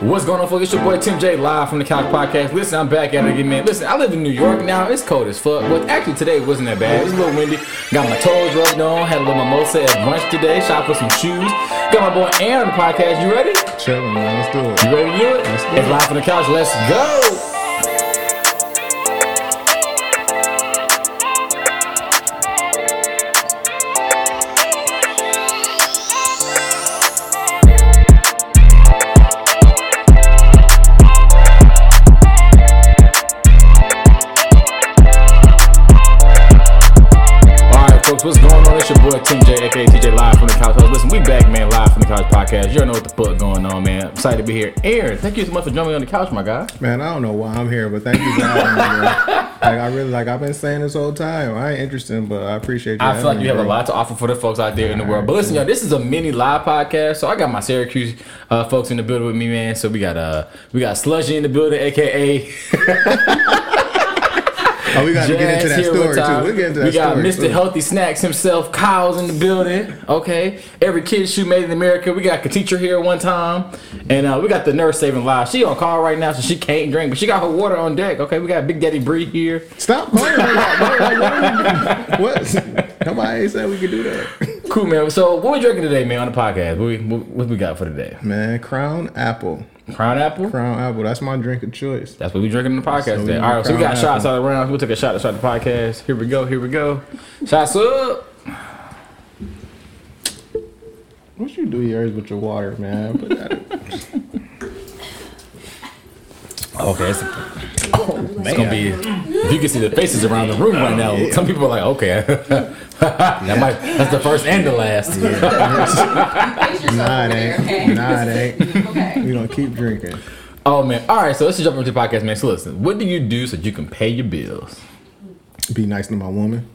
What's going on, folks? It's your boy Tim J live from the Couch Podcast. Listen, I'm back at it again, man. Listen, I live in New York now. It's cold as fuck, but actually today wasn't that bad. It was a little windy. Got my toes rubbed on. Had a little mimosa at brunch today. Shop for some shoes. Got my boy Aaron on the podcast. You ready? Chilling, man. Let's do it. You ready to do it? Let's do it's it. live from the couch. Let's go. Excited to be here. Aaron, thank you so much for joining me on the couch, my guy. Man, I don't know why I'm here, but thank you for having me. Bro. Like I really like I've been saying this whole time. I ain't interested, but I appreciate you. I feel like you me, have a lot to offer for the folks out there in the world. But listen, y'all, this is a mini live podcast, so I got my Syracuse uh, folks in the building with me, man. So we got uh we got Slushy in the building, aka Oh, we got to get into that story too. We'll get into that We got story. Mr. Healthy Snacks himself, Kyle's in the building. Okay, every kid shoe made in America. We got a teacher here one time, and uh, we got the nurse saving lives. She on call right now, so she can't drink, but she got her water on deck. Okay, we got Big Daddy Bree here. Stop calling that, what? are you- what? Nobody ain't said we could do that. Cool, man. So what we drinking today, man, on the podcast? What we what we got for today? Man, Crown Apple. Crown apple. Crown Apple. That's my drink of choice. That's what we drinking in the podcast So we today. All right, so we got Crown shots Apple. all around. We'll take a shot to start the podcast. Here we go. Here we go. Shots up. What you do yours with your water, man? Put that. Okay, it's, it's gonna be. If you can see the faces around the room right now, some people are like, okay, that might. That's the first and the last. Nah, it ain't. Nah, it ain't. Okay. We gonna keep drinking. Oh man! All right, so let's just jump into the podcast, man. So listen, what do you do so you can pay your bills? Be nice to my woman.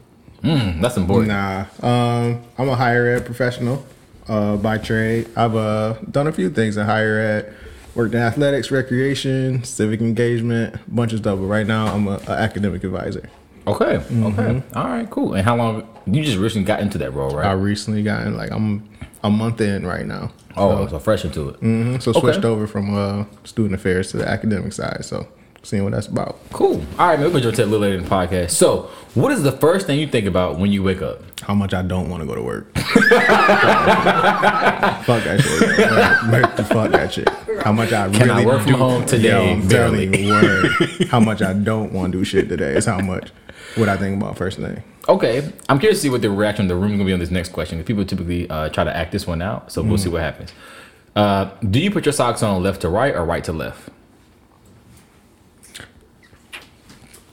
Mm, that's important. Nah, um, I'm a higher ed professional uh, by trade. I've uh, done a few things in higher ed. Worked in athletics, recreation, civic engagement, bunch of stuff. But right now, I'm a, a academic advisor. Okay, Mm-hmm. okay, all right, cool. And how long you just recently got into that role, right? I recently gotten like I'm a month in right now. oh, so fresh into it. Mhm, So Okay. switched over from uh, student affairs to the academic side. So seeing what that's about. Cool. All right, man. We're gonna jump to a little later in the podcast. So, what is the first thing you think about when you wake up? How much I don't want to go to work. Fuck that shit. Like, Fuck that shit. How much I Can I work from home today? Yo, I'm Barely. word. How much I don't want to do shit today is how much what I think about first thing. Okay, I'm curious to see what the reaction of the room is gonna be on this next question. People typically uh, try to act this one out, so we'll see what happens. Uh, do you put your socks on left to right or right to left?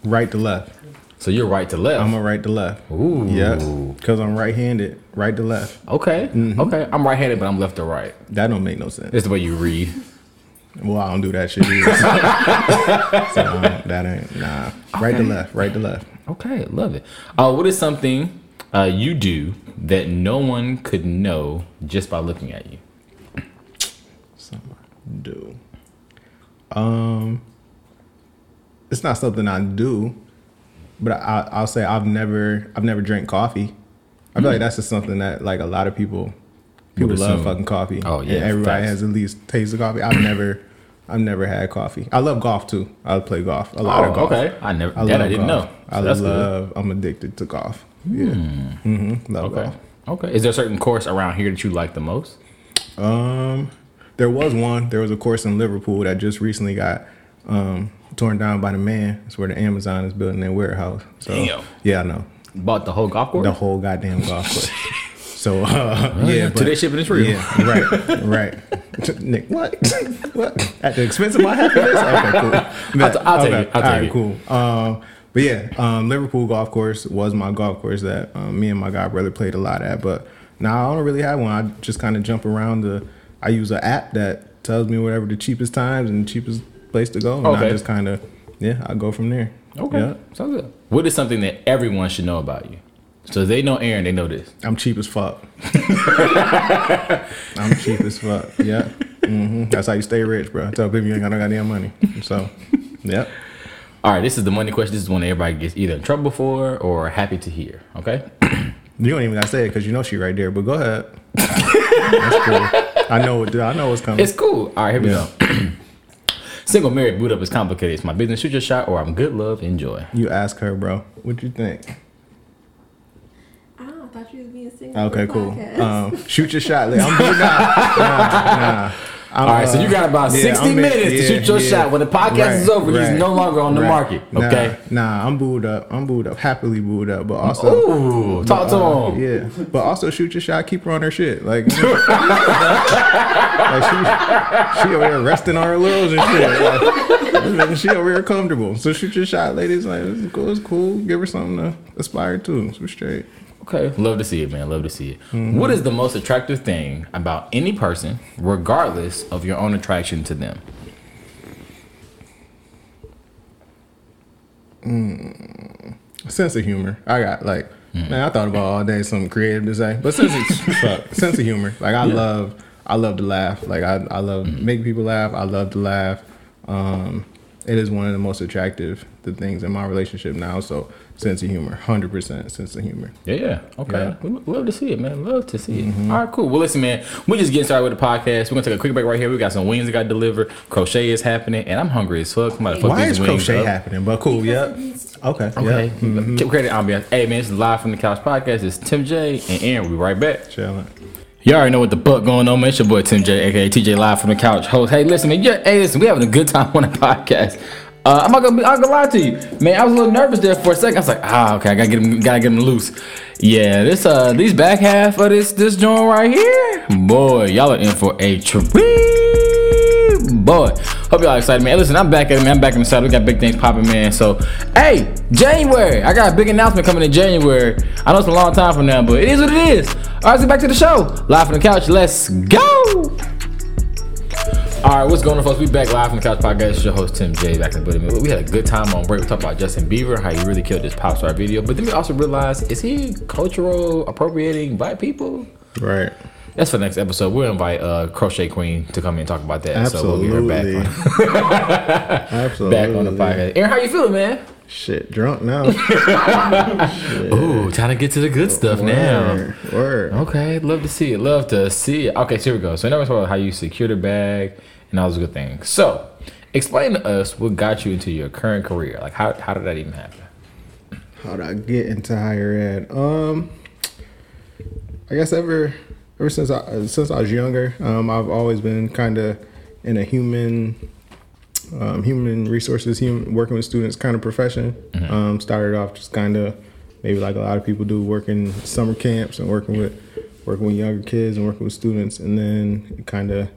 Right to left. So you're right to left. I'm a right to left. Ooh. Yeah. Because I'm right handed. Right to left. okay. Okay. I'm right-handed, but I'm left to right. That don't make no sense. Is the way you read. Well, I don't do that shit either. so um, that ain't nah. Right to left. Right to left. Okay, love it. Uh, what is something uh, you do that no one could know just by looking at you? Something I do. Um, it's not something I do, but I, I'll say I've never, I've never drank coffee. I feel like that's just something that like a lot of people, people love assume. fucking coffee. Oh, yeah, and everybody facts. has at least tasted coffee. I've never, I've never had coffee. I love golf too. I play golf a lot of golf. Oh, okay. I never. I that I didn't golf. know. I So good. love. I'm addicted to golf. Yeah. Mm-hmm. Love Okay. golf. Okay. Is there a certain course around here that you like the most? Um, there was one. There was a course in Liverpool that just recently got um, torn down by the man. It's where the Amazon is building their warehouse. So Damn. yeah, I know Bought the whole golf course. the whole goddamn golf course. So uh, yeah, but, Today shipping is real. Yeah, right, right. Nick, what? what? At the expense of my happiness? Okay, cool. I'll t- I'll take it. I'll all take right, it. cool. Um, but yeah, um, Liverpool golf course was my golf course that um, me and my god brother played a lot at. But now I don't really have one. I just kind of jump around the. I use an app that tells me whatever the cheapest times and cheapest place to go, and I just kind of yeah, I go from there. Okay. Yeah. Sounds good. What is something that everyone should know about you? So they know Aaron, they know this. I'm cheap as fuck. I'm cheap as fuck. Yeah. hmm That's how you stay rich, bro. Tell people you ain't got no goddamn money. So, yep. All right, this is the money question. This is one that everybody gets either in trouble for or happy to hear. Okay. You don't even gotta say it because you know she right there. But go ahead. That's cool. I know what I know what's coming. It's cool. All right, here we Yeah. go. Single, married, boot up is complicated. It's my business. Shoot your shot, or I'm good. Love, enjoy. You ask her, bro. What you think? Oh, I thought you was being single. Okay, cool. Um, shoot your shot. Like, I'm good now. Nah, nah. I'm, All right, so uh, you got about yeah, 60 I'm in- minutes to shoot your yeah. shot. When the podcast Right, is over, he's no longer on the right. market. Okay. Nah, I'm booed up. I'm booed up. Happily booed up. But also, Ooh, talk to uh, him. yeah. But also shoot your shot. Keep her on her shit. Like, like she, she over there resting on her laurels and shit. Like, she over here comfortable. So shoot your shot, ladies. Like, it's cool. It's cool. Give her something to aspire to. So straight. Okay, love to see it, man. Love to see it. Mm-hmm. What is the most attractive thing about any person, regardless of your own attraction to them? sense of humor. I got like, man, I thought about all day something creative to say, but sense of, fuck, sense of humor. Like I love, I love to laugh. Like I, I love making people laugh. I love to laugh. Um, it is one of the most attractive the things in my relationship now. So sense of humor, hundred percent sense of humor. Yeah, yeah. Okay. Yeah. Mm-hmm. We love to see it, man. Love to see it. All right, cool. Well, listen, man. We're just getting started with the podcast. We're gonna take a quick break right here. We got some wings that got delivered. Crochet is happening, and I'm hungry as fuck. I'm about to fuck Why is crochet up. happening? But cool, yep. Okay, Okay. yeah. Mm-hmm. Creating ambiance. Hey, man, this is live from the couch podcast. It's Tim J and Aaron. We'll be right back. Chilling. You already know what the fuck going on, man. It's your boy Tim J, aka TJ Live from the Couch host. Hey, listen, man. Yeah, hey, listen, we having a good time on the podcast. Uh, I'm not gonna be, I'm gonna lie to you, man. I was a little nervous there for a second. I was like, ah, okay, I gotta get him, gotta get him loose. Yeah, this uh, these back half of this this joint right here, boy, y'all are in for a treat. Boy, hope y'all excited, man. Listen, I'm back at it, man. I'm back in the saddle. We got big things popping, man. So, hey, January. I got a big announcement coming in January. I know it's a long time from now, but it is what it is. All right, let's get back to the show. Live from the couch. Let's go. All right, what's going on, folks? We back live from the Couch Podcast. It's your host Tim J. Back in the building. We had a good time on break. We talked about Justin Bieber, how he really killed this pop star video. But then we also realized, is he cultural appropriating black people? Right. That's for the next episode. We'll invite uh, Crochet Queen to come in and talk about that. So we'll get her Absolutely. back on, Absolutely. back on the podcast. Aaron, how you feeling, man? Shit, drunk now. Ooh, trying to get to the good stuff now. Word. Word. Okay, love to see it. Love to see it. Okay, so here we go. So now we're talking about how you secure the bag and all those good things. So, explain to us what got you into your current career. Like, how, how did that even happen? How did I get into higher ed? Um, I guess ever ever since I since I was younger, um, I've always been kind of in a human um, human resources, human working with students kind of profession. Um, started off just kind of maybe like a lot of people do, working summer camps and working with working with younger kids and working with students, and then kind of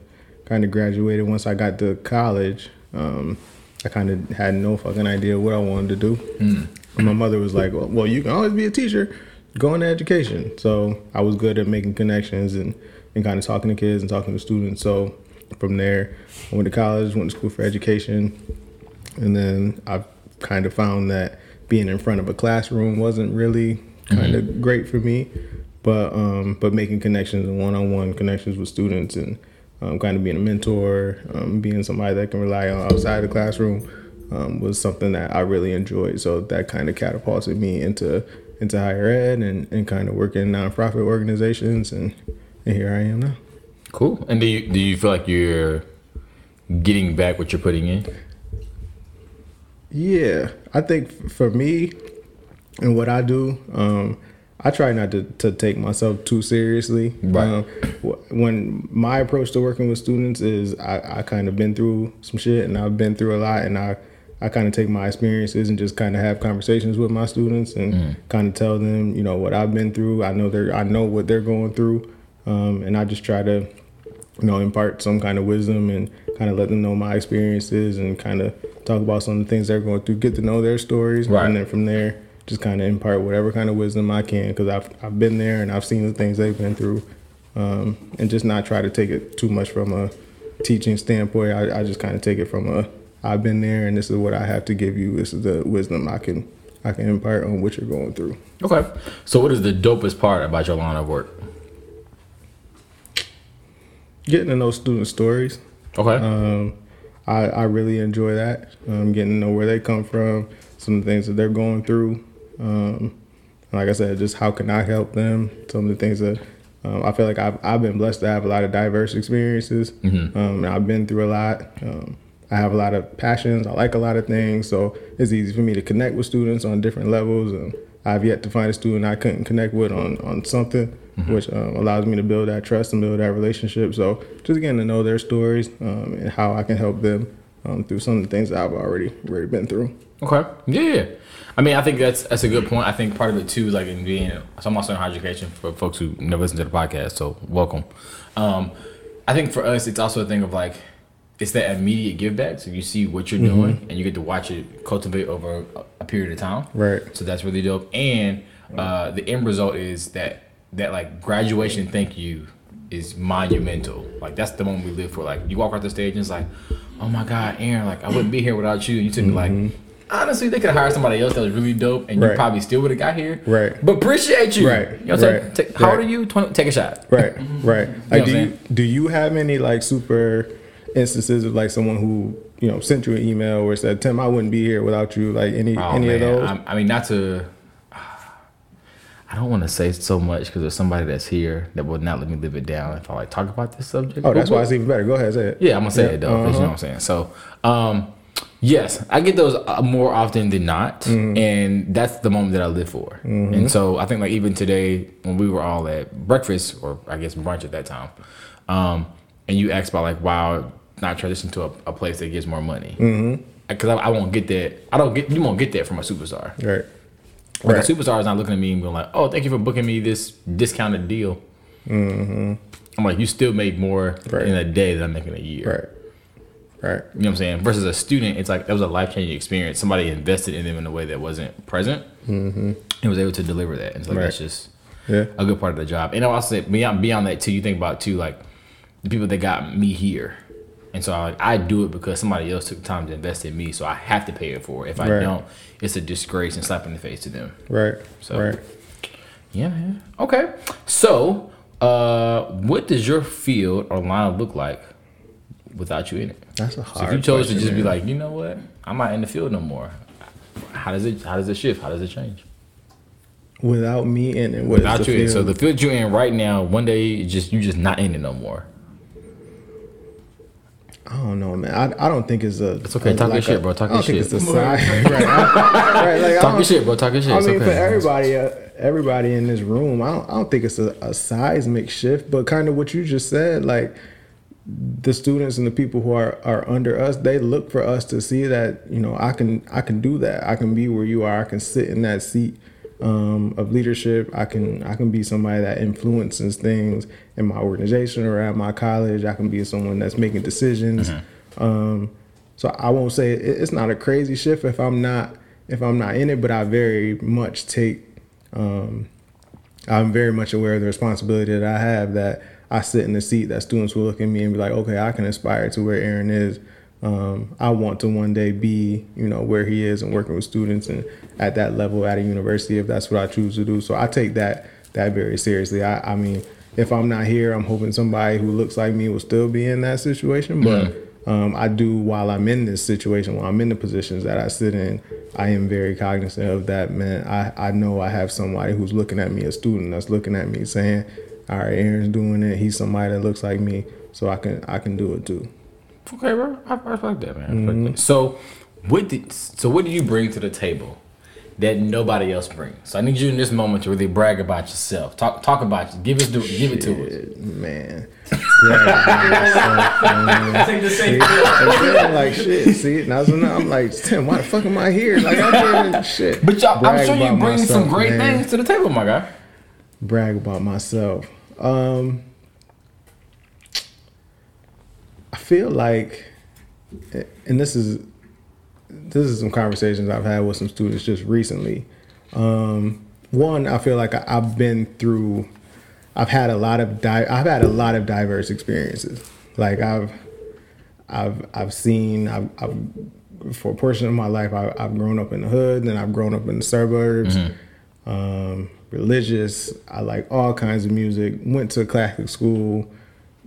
kind of graduated. Once I got to college, um, I kind of had no fucking idea what I wanted to do. And my mother was like, well, well, you can always be a teacher. Go into education. So I was good at making connections and, and kind of talking to kids and talking to students. So from there, I went to college, went to school for education. And then I kind of found that being in front of a classroom wasn't really kind of great for me. But um, but making connections and one-on-one connections with students and um, kind of being a mentor, um, being somebody that can rely on outside the classroom um, was something that I really enjoyed. So that kind of catapulted me into into higher ed and, and kind of working in nonprofit organizations, and, and here I am now. Cool. And do you, do you feel like you're getting back what you're putting in? Yeah, I think for me and what I do, um, I try not to, to take myself too seriously. Right. Um, when my approach to working with students is, I, I kind of been through some shit and I've been through a lot, and I I kind of take my experiences and just kind of have conversations with my students and kind of tell them, you know, what I've been through. I know they're I know what they're going through, um, and I just try to you know, impart some kind of wisdom and kind of let them know my experiences and kind of talk about some of the things they're going through, get to know their stories, Right. and then from there, just kind of impart whatever kind of wisdom I can because I've I've been there and I've seen the things they've been through, um, and just not try to take it too much from a teaching standpoint. I, I just kind of take it from a I've been there and this is what I have to give you. This is the wisdom I can I can impart on what you're going through. Okay. So, what is the dopest part about your line of work? Getting to know student stories. Okay. Um, I, I really enjoy that. Um, getting to know where they come from, some of the things that they're going through. Um, like I said, just how can I help them? Some of the things that um, I feel like I've, I've been blessed to have a lot of diverse experiences. Um, and I've been through a lot. Um, I have a lot of passions. I like a lot of things, so it's easy for me to connect with students on different levels. And I've yet to find a student I couldn't connect with on on something, which um, allows me to build that trust and build that relationship. So just getting to know their stories um, and how I can help them um, through some of the things that I've already already been through. Okay. Yeah. I mean, I think that's that's a good point. I think part of it too, is like in being, so I'm also in higher education for folks who never listen to the podcast. So welcome. Um, I think for us, it's also a thing of like, it's that immediate give back. So you see what you're doing, and you get to watch it cultivate over a, a period of time. Right. So that's really dope. And uh, the end result is that that like graduation thank you is monumental. Like that's the moment we live for. Like you walk off the stage and it's like, oh my God, Aaron, like I wouldn't be here without you. You took me like mm-hmm. honestly they could hire somebody else that was really dope and you Right. probably still would have got here. Right. But appreciate you. Right. You know what I'm Right. saying? Ta- how old are you? 20, take a shot. Right, right. what Like, do you do you have any like super instances of like someone who you know sent you an email or said, "Tim, I wouldn't be here without you"? Like any Oh, any man. of those? I'm- I mean, not to. I don't want to say so much because there's somebody that's here that would not let me live it down if I like talk about this subject. oh, that's why it's even better. Go ahead, say it. Yeah, I'm gonna say Yeah, it though. 'cause You know uh-huh. what I'm saying? So, um, yes, I get those uh, more often than not, Mm-hmm. and that's the moment that I live for. And so I think like even today when we were all at breakfast or I guess brunch at that time, um, and you asked about like wow, not transition to a, a place that gets more money. Because I, I won't get that. I don't get. You won't get that from a superstar. Right. Like Right. a superstar is not looking at me and being like, "Oh, thank you for booking me this discounted deal." I'm like, "You still made more Mm-hmm. Right. in a day than I'm making a year." Right. Right. You know what I'm saying? Versus a student, it's like that was a life changing experience. Somebody invested in them in a way that wasn't present and was able to deliver that. And so Right. that's just Yeah. a good part of the job. And I'll say beyond beyond that too, you think about too like the people that got me here. And so I, I do it because somebody else took time to invest in me, so I have to pay it for. it. If I Right. don't, it's a disgrace and slap in the face to them. Right. So- right. Yeah, man. Okay. So, uh, what does your field or line look like without you in it? That's a So if you chose to question, just be like, you know what, I'm not in the field no more. How does it? How does it shift? How does it change? without me in it, Without you in. So the field you're in right now, one day just you're just not in it no more. I don't know, man. I, I don't think it's a. It's okay. a- Talk your like shit, bro. Talk I don't your think shit. it's a sign. right. I, right. Like, Talk your shit, bro. Talk your shit. I It's mean, okay. for everybody, uh, everybody in this room, I don't, I don't think it's a, a seismic shift, but kind of what you just said, like the students and the people who are, are under us, they look for us to see that you know I can I can do that. I can be where you are. I can sit in that seat um, of leadership. I can I can be somebody that influences things in my organization or at my college. I can be someone that's making decisions. Um, so I won't say it, it's not a crazy shift if I'm not if I'm not in it, but I very much take. Um, I'm very much aware of the responsibility that I have that I sit in the seat that students will look at me and be like, okay, I can aspire to where Aaron is. Um, I want to one day be, you know, where he is and working with students and at that level at a university if that's what I choose to do. So I take that that very seriously. I, I mean, if I'm not here, I'm hoping somebody who looks like me will still be in that situation. But um, I do while I'm in this situation, while I'm in the positions that I sit in, I am very cognizant of that. Man, I, I know I have somebody who's looking at me, a student that's looking at me, saying, "All right, Aaron's doing it. He's somebody that looks like me, so I can I can do it too." Okay, bro. I, I respect that, man. Respect Mm-hmm. that. So, what did so what do you bring to the table that nobody else brings? So I need you in this moment to really brag about yourself. Talk talk about you. Give us the, give it to us. Man. Yeah, Take the same. I'm like shit. See, now so now I'm like, Tim, why the fuck am I here? Like I can't shit. But y'all, I'm sure you about bring some great man. things to the table, my guy. brag about myself. Um, I feel like, and this is this is some conversations I've had with some students just recently. Um, one, I feel like I, I've been through. I've had a lot of di- I've had a lot of diverse experiences. Like I've I've I've seen I've, I've for a portion of my life I, I've grown up in the hood, then I've grown up in the suburbs. Um, religious, I like all kinds of music. Went to a Catholic school.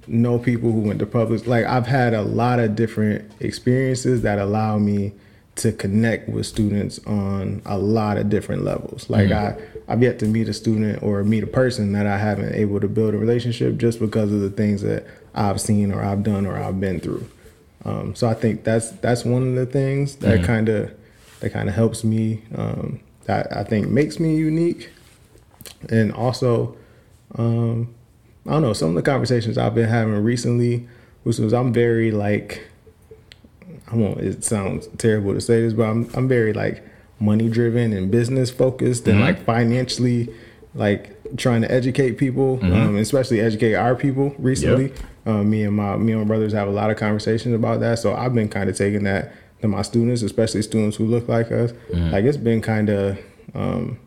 Know people who went to public. Like I've had a lot of different experiences that allow me to connect with students on a lot of different levels. Like I, I've yet to meet a student or meet a person that I haven't able to build a relationship just because of the things that I've seen or I've done or I've been through. Um, so I think that's that's one of the things that Mm-hmm. kind of that kind of helps me. Um, that I think makes me unique, and also, um, I don't know. Some of the conversations I've been having recently, which was I'm very like, I won't. It sounds terrible to say this, but I'm I'm very like money driven and business focused and like financially like trying to educate people, um, especially educate our people recently. Uh, me and my me and my brothers have a lot of conversations about that. So I've been kind of taking that to my students, especially students who look like us. Like it's been kind of um,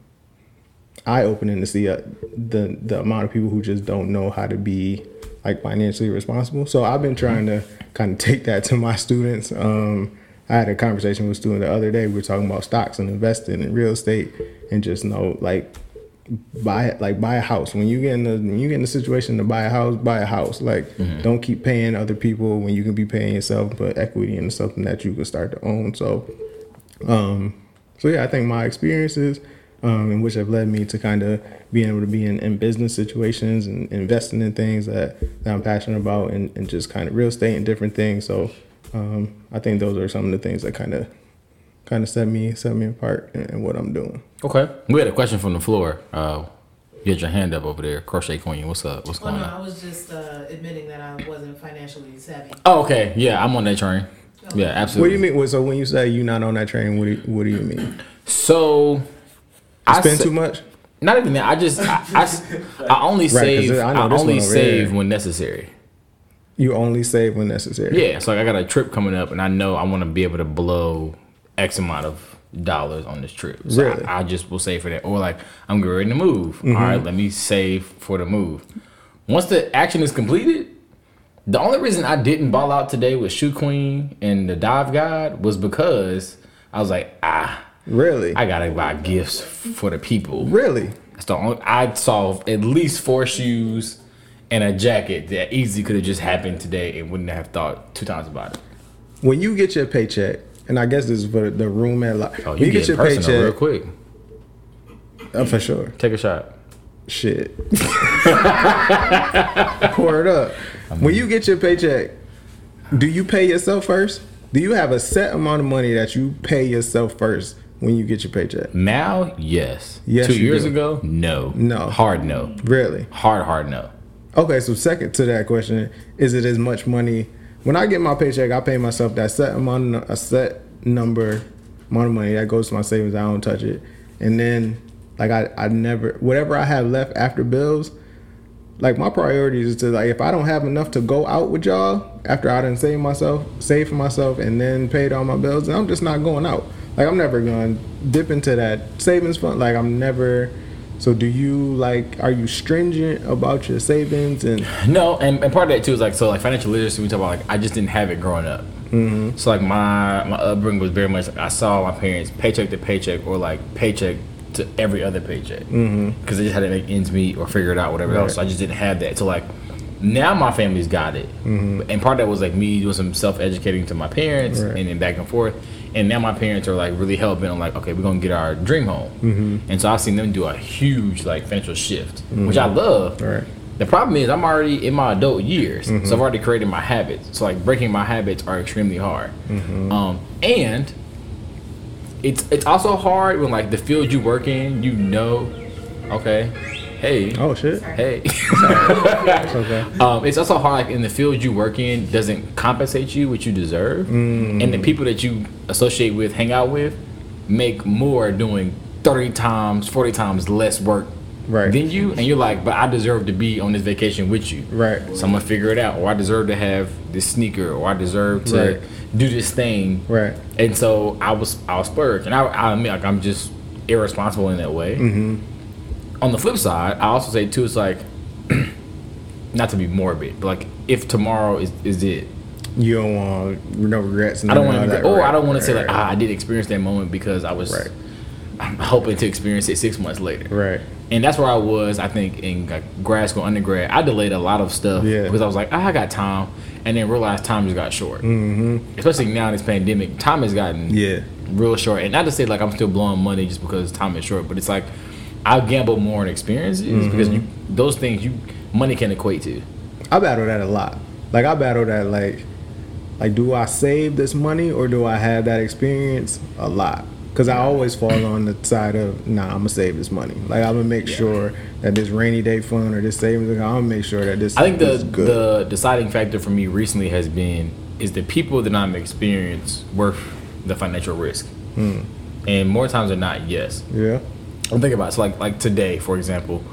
eye opening to see uh, the the amount of people who just don't know how to be like financially responsible. So I've been trying to kind of take that to my students. Um, I had a conversation with a student the other day. We were talking about stocks and investing in real estate, and just know like buy like buy a house when you get in the when you get in the situation to buy a house buy a house like don't keep paying other people when you can be paying yourself put equity into something that you can start to own so um so yeah i think my experiences um in which have led me to kind of being able to be in, in business situations and investing in things that, that i'm passionate about and, and just kind of real estate and different things so um i think those are some of the things that kind of kind of set me set me apart in, in what i'm doing Okay. We had a question from the floor. Uh, you had your hand up over there. Crochet Queen. What's up? What's Well, going no, I was just uh, admitting that I wasn't financially savvy. Oh, okay. Yeah, I'm on that train. Yeah, absolutely. What do you mean? So when you say you're not on that train, what do you, what do you mean? So, I Spend sa- too much? Not even that. I just I, I s- I only 'cause save. I I, know this only save here. when necessary. You only save when necessary. Yeah. So like I got a trip coming up, and I know I want to be able to blow X amount of dollars on this trip. So Really? I, I just will save for that. Or like I'm getting ready to move. All right, let me save for the move. Once the action is completed, the only reason I didn't ball out today with Shoe Queen and the Dive Guide was because I was like, ah, Really? I gotta buy gifts for the people. really? That's the only, I saw at least four shoes and a jacket that easily could have just happened today and wouldn't have thought two times about it. When you get your paycheck, and I guess this is for the room at like, Oh, you, you get get your paycheck real paycheck, quick. uh, for sure. Take a shot. Shit. Pour it up. when you get your paycheck, do you pay yourself first? Do you have a set amount of money that you pay yourself first when you get your paycheck? Now, yes. Yes, Two years do. ago, no. No. Hard no. Really? Hard, hard no. Okay, so second to that question, is it as much money? When I get my paycheck, I pay myself that set amount, a set number amount of money that goes to my savings. I don't touch it, and then like I, I never whatever I have left after bills. Like my priorities is to like if I don't have enough to go out with y'all after I done save myself, save for myself, and then paid all my bills, then I'm just not going out. Like I'm never gonna dip into that savings fund. Like I'm never. So do you like? Are you stringent about your savings and? No, and, and part of that too is like so like financial literacy. We talk about like I just didn't have it growing up. Mm-hmm. So like my my upbringing was very much like I saw my parents paycheck to paycheck or like paycheck to every other paycheck because mm-hmm. they just had to make ends meet or figure it out whatever else. So I just didn't have that. So like now my family's got it, mm-hmm. and part of that was like me doing some self educating to my parents Right. and then back and forth. And now my parents are like really helping. I'm like okay we're gonna get our dream home, mm-hmm. and so I've seen them do a huge like financial shift, which I love. Right. The problem is I'm already in my adult years, so I've already created my habits. So like breaking my habits are extremely hard, um, and it's it's also hard when like the field you work in, you know, okay, hey, Oh shit. hey, It's okay. um, it's also hard like in the field you work in doesn't compensate you what you deserve, and the people that you associate with, hang out with, make more doing thirty times, forty times less work Right. than you, and you're like, but I deserve to be on this vacation with you. Right. So I'm gonna figure it out, or I deserve to have this sneaker, or I deserve to Right. do this thing. Right. And so I was, I was splurge, and I, I admit, like I'm just irresponsible in that way. Mm-hmm. On the flip side, I also say too, it's like, not to be morbid, but like if tomorrow is is it, You don't want no regrets. I don't want to, to. or I don't want to say like, ah, I did experience that moment because I was, Right. I'm hoping to experience it six months later. Right. And that's where I was, I think, in like grad school, undergrad. I delayed a lot of stuff Yeah. because I was like, ah, I got time, and then realized time just got short. Mm-hmm. Especially now in this pandemic, time has gotten Yeah. real short. And not to say like I'm still blowing money just because time is short, but it's like I gamble more on experiences Mm-hmm. because you, those things you money can equate to. I battle that a lot. Like I battle that like like, do I save this money or do I have that experience? A lot. Cause I always fall on the side of nah, I'm gonna save this money. Like I'm gonna make sure that this rainy day fund or this savings account, I'm gonna make sure that this. I think the the deciding factor for me recently has been is the people that I'm experienced worth the financial risk, Hmm. and more times than not, yes. yeah. I'm thinking about it. so like like today, for example.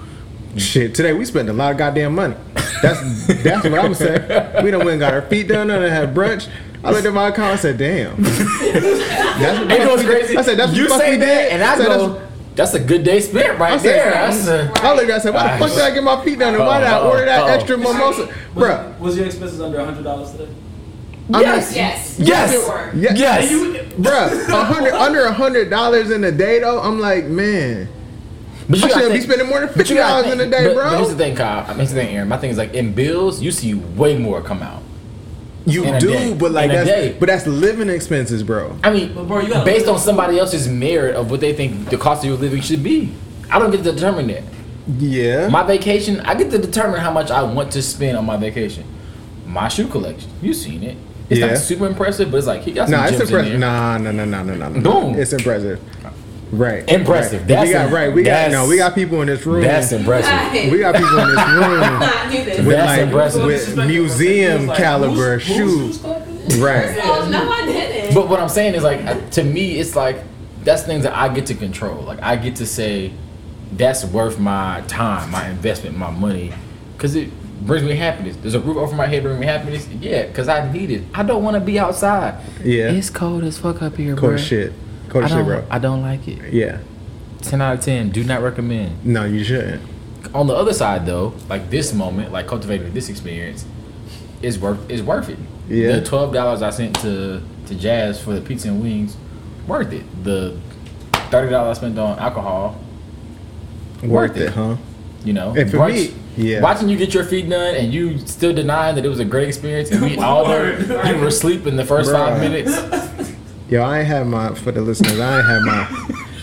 Shit, today we spent a lot of goddamn money. That's that's what I'm saying. We done went and got our feet done and had brunch. I looked at my account and said, damn. That's what the It fuck crazy. I said, that's what you the fuck say we that, did. and I said, go, that's- that's a good day spent right I said, there. That's a, I looked at it and said, why the fuck did I get my feet done and why did I order that uh-oh. extra mimosa? Was, Bruh, was your expenses under hundred dollars today? I mean, yes, Yes. Yes. It yes. Bruh, a hundred under a hundred dollars in a day though. I'm like, man, But I gotta shouldn't be spending more than but you gotta $50 in a day, but, bro. But here's the thing, Kyle. I mean, here's the thing, Aaron. My thing is like in bills, you see way more come out. you In a do, day. but like In a that's day. but that's living expenses, bro. I mean, But bro, you gotta based on somebody else's merit of what they think the cost of your living should be. I don't get to determine that. Yeah, My vacation, I get to determine how much I want to spend on my vacation. My shoe collection, you've seen it. It's Yeah. not super impressive, but it's like he got some nah, it's gems in impressive. there. Nah, nah, nah, nah, nah, nah. nah. Boom. It's impressive. Right. Impressive. Right. That's we got right. We got no. We got people in this room. That's impressive. we got people in this room I knew this. with That's like impressive. with museum caliber shoes. Right. Oh, no, I didn't. But what I'm saying is like to me, it's like that's things that I get to control. Like I get to say that's worth my time, my investment, my money, because it brings me happiness. There's a roof over my head, bring me happiness. Yeah, because I need it. I don't want to be outside. Yeah. it's cold as fuck up here, Cold bro. shit. Cold I shit, bro. I don't like it. Yeah. Ten out of ten. Do not recommend. No, you shouldn't. On the other side, though, like this moment, like cultivating this experience, is worth is worth it. Yeah. The twelve dollars I sent to to Jazz for the pizza and wings, worth it. The thirty dollars I spent on alcohol, Worth it, huh? You know. And for me, yeah. Watching you get your feet done and you still denying that it was a great experience and we all there, you were asleep in the first five minutes. Yo, I ain't had my for the listeners. I ain't had my.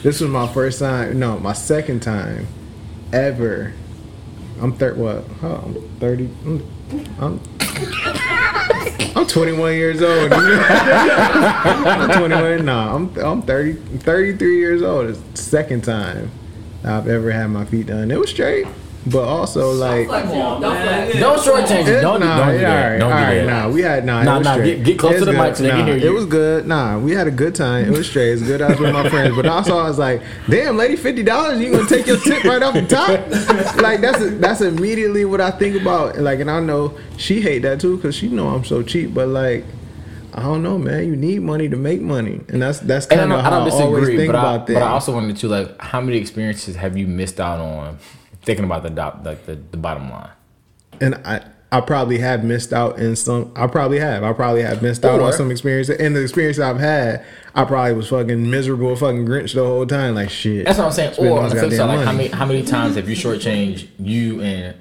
This was my first time. No, my second time ever. I'm third. What? Oh, I'm thirty. I'm. I'm, I'm 21 years old. I'm 21. No, I'm I'm 30. 33 years old. It's the second time I've ever had my feet done. It was straight, but also like. Flex it. Don't flex. Don't shortchange it. It- Don't, do- nah, don't do yeah, that. alright, Don't do alright, that. Nah, we had nah. Nah, it was nah, get- get close It to was the mic good. so they can hear you. It was good. Nah, we had a good time. It was straight. It was good. I was with my friends, but also I was like, damn, lady, fifty dollars. You gonna take your tip right off the top? like that's that's immediately what I think about. Like, and I know she hate that too because she know I'm so cheap. But like. I don't know, man. You need money to make money, and that's that's kind of how I, don't always think but I, about that. but I also wanted to like, how many experiences have you missed out on thinking about the dot, like the, the bottom line? and I I probably have missed out in some. I probably have. I probably have missed out Or- on some experience. And the experience I've had, I probably was fucking miserable, fucking Grinch the whole time. Like shit. That's what I'm saying. Or on the this flip side, like how many how many times have you shortchanged you and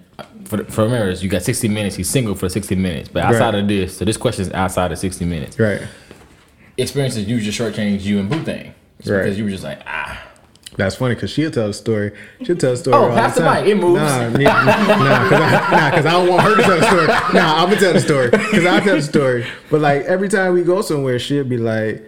for the, for Ramirez, you got 60 minutes. He's single for 60 minutes, but outside Right. of this, so this question is outside of 60 minutes. Right. Experiences you just shortchanged you and Boo thing It's Right. because you were just like ah. That's funny because she'll tell a story. She'll tell a story. Oh, all pass the time. mic. It moves. Nah, nah, because I, nah, 'cause I don't want her to tell the story. Nah, I'm gonna tell the story because I tell the story. But like every time we go somewhere, she'll be like,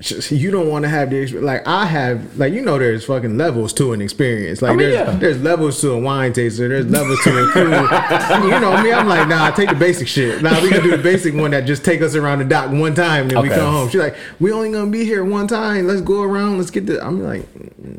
sh- "You don't want to have the experience." Like I have, like you know, there's fucking levels to an experience. Like I mean, there's yeah. there's levels to a wine taster. There's levels to a crew. you know me. I'm like, nah, take the basic shit. Nah, we gonna do the basic one that just take us around the dock one time, and then we come home. She's like, we only gonna be here one time. Let's go around. Let's get the. I'm like,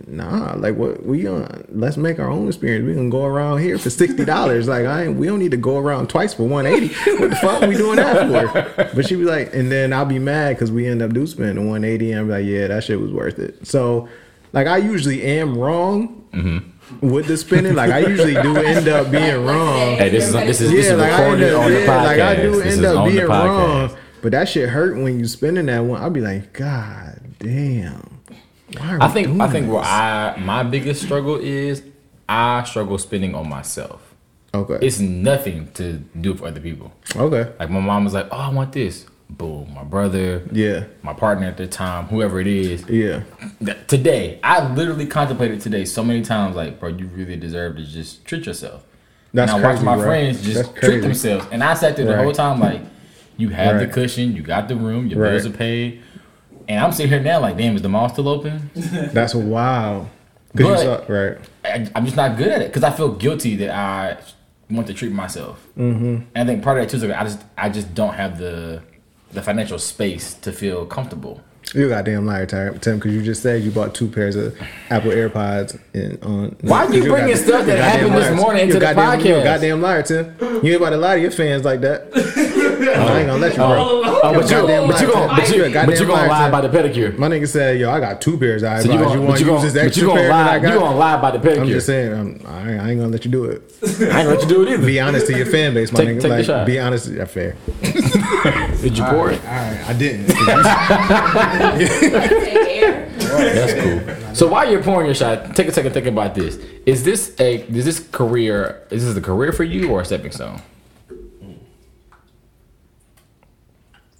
nah. Like what we gonna let's make our own experience. We gonna go around here for sixty dollars. Like I. We don't need to go around twice for one eighty. What the fuck are we doing that for? But she be like, and then I'll be mad because we end up do spending one eighty, and I'm like, yeah, that shit was worth it. So, like I usually am wrong. Mm-hmm. With the spending, like I usually do end up being wrong. Hey, this is this is this is like I recorded up, on the podcast. like I do This end is up on the being podcast. wrong. But that shit hurt when you spending that one. I'll be like, God damn. Why are I we think doing I think where? I my biggest struggle is I struggle spending on myself. Okay. It's nothing to do for other people. okay. Like my mom was like, "Oh, I want this." Boom. My brother, Yeah. my partner at the time, whoever it is. Yeah. Today, I literally contemplated today so many times. Like, bro, you really deserve to just treat yourself. That's and I watch crazy, my bro. friends just treat themselves, and I sat there the Right. whole time like, You have the cushion. You got the room. Your bills are Right. paid. And I'm sitting here now like, damn, is the mall still open? That's wild. Cause But- you saw, right. I, I'm just not good at it because I feel guilty that I want to treat myself. Mm-hmm. And I think part of that too is like I just I just don't have the the financial space to feel comfortable. You a goddamn liar, Tim, because you just said you bought two pairs of Apple AirPods and on. Why are you bringing stuff that happened this morning into the goddamn- You a goddamn liar, Tim. You ain't about to lie to your fans like that. I ain't gonna let you, bro. Oh, oh but you, goddamn but you gonna, but you, You but you gonna lie Tim. about the pedicure. My nigga said, "Yo, I got two pairs of iPods. So you gonna, you but want you to use gonna, this but extra you gonna pair that lie. I You got?" gonna lie about the pedicure. I'm just saying, I'm, I, ain't, I ain't gonna let you do it. I ain't gonna let you do it either. Be honest to your fan base, my Take- nigga. take the like, shot. be honest. Yeah, fair. Did you pour it? All right, I didn't. That's cool. So while you're pouring your shot, take a second, think about this. Is this a is this career? Is this a career for you or a stepping stone?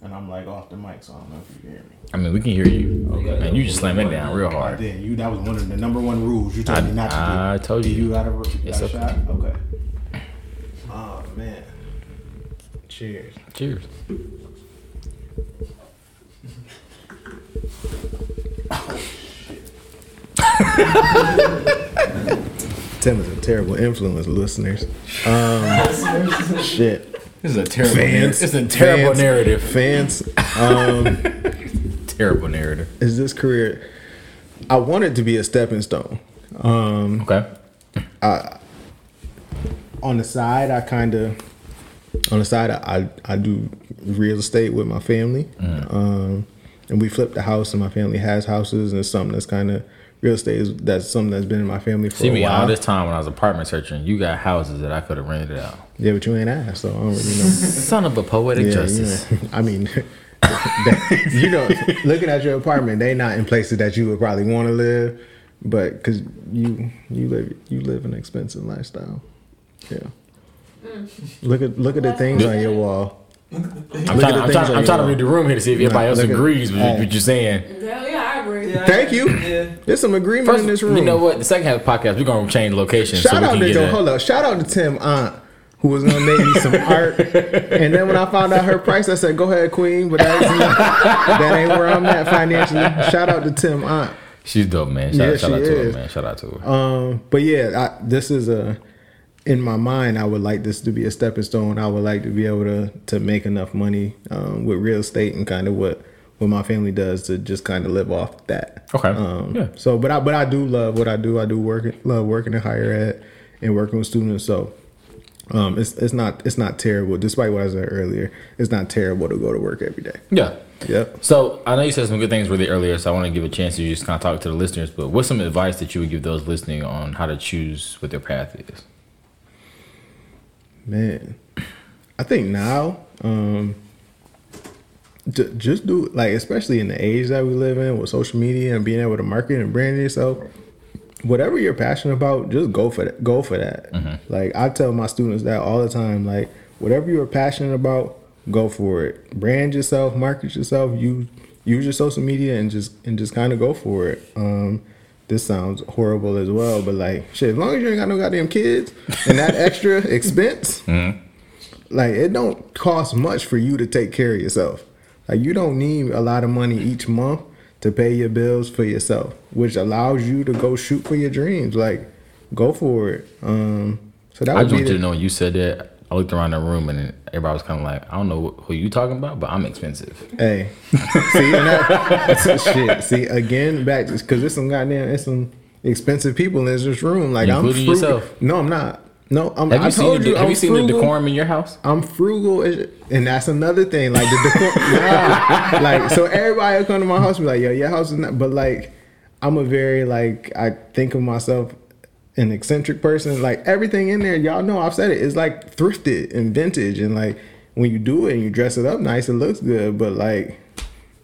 And I'm like off the mic, so I don't know if you can hear me. I mean, we can hear you. Okay. Man, you just slam it down real hard. I hard. did. You that was one of the number one rules you told I- me not to do. I told you. You got a, you It's got a okay. shot. Okay. Oh man. Cheers. Cheers. Tim is a terrible influence, listeners. Um, shit. This is a terrible. Fans. It's a terrible Fans. narrative. Fans. Um, Terrible narrative. is this career? I want it to be a stepping stone. Um, Okay. on the side, I kind of on the side I, I I do real estate with my family, Mm. um, and we flip the house, and my family has houses, and it's something that's kind of real estate is that's something that's been in my family for See a me all while. this time when I was apartment searching. You got houses that I could have rented out. Yeah, but you ain't asked, so I don't really know. Son of a poetic yeah, justice. You know, I mean, that- you know, looking at your apartment, they not in places that you would probably want to live, but because you you live you live an expensive lifestyle. Yeah. Mm. Look at look at the things on your wall. I'm trying, I'm, trying, I'm trying to read the room here to see if everybody Nah, else look at- agrees with what you're saying. Hell yeah, I agree. Thank you. Yeah. There's some agreement First, in this room. you know what? The second half of the podcast, we're gonna change location Shout we out can to get yo, that. hold up. Shout out to Tim Aunt who was gonna make me some art, and then when I found out her price, I said, "Go ahead, Queen," but that, that ain't where I'm at financially. Shout out to Tim Aunt. She's dope, man. Shout, Yeah, shout she out to her, is. man. Shout out to her. Um, but yeah, I, this is a in my mind. I would like this to be a stepping stone. I would like to be able to to make enough money um, with real estate and kind of what what my family does to just kind of live off that. Okay. Um, Yeah. So, but I but I do love what I do. I do work love working in higher ed and working with students. So. Um, it's it's not it's not terrible. Despite what I said earlier, it's not terrible to go to work every day. yeah. Yep. So I know you said some good things really earlier, so I want to give a chance to just kind of talk to the listeners. But what's some advice that you would give those listening on how to choose what their path is? Man, I think now, um, just do like, especially in the age that we live in with social media and being able to market and brand yourself. Whatever you're passionate about, just go for that. Go for that. Like I tell my students that all the time. Like whatever you're passionate about, go for it. Brand yourself, market yourself. Use use your social media and just and just kind of go for it. Um, this sounds horrible as well, but like shit, as long as you ain't got no goddamn kids and that extra expense, like it don't cost much for you to take care of yourself. Like you don't need a lot of money each month to pay your bills for yourself, which allows you to go shoot for your dreams. Like go for it. Um, so that I would just be want you to know when you said that. I looked around the room and everybody was kind of like, I don't know who you talking about, but I'm expensive. Hey, see, that, shit. See, again, back because there's some goddamn, there's some expensive people in this room. Like I'm Including frugal. yourself. No, I'm not. No, I'm. Have I seen told the, you, Have you seen the decorum in your house? I'm frugal, and that's another thing. Like the decor, nah, like so everybody will come to my house and be like, "Yo, your house is not." But like, I'm a very like I think of myself an eccentric person. Like everything in there, y'all know I've said it. It's like thrifted and vintage, and like when you do it and you dress it up nice, it looks good. But like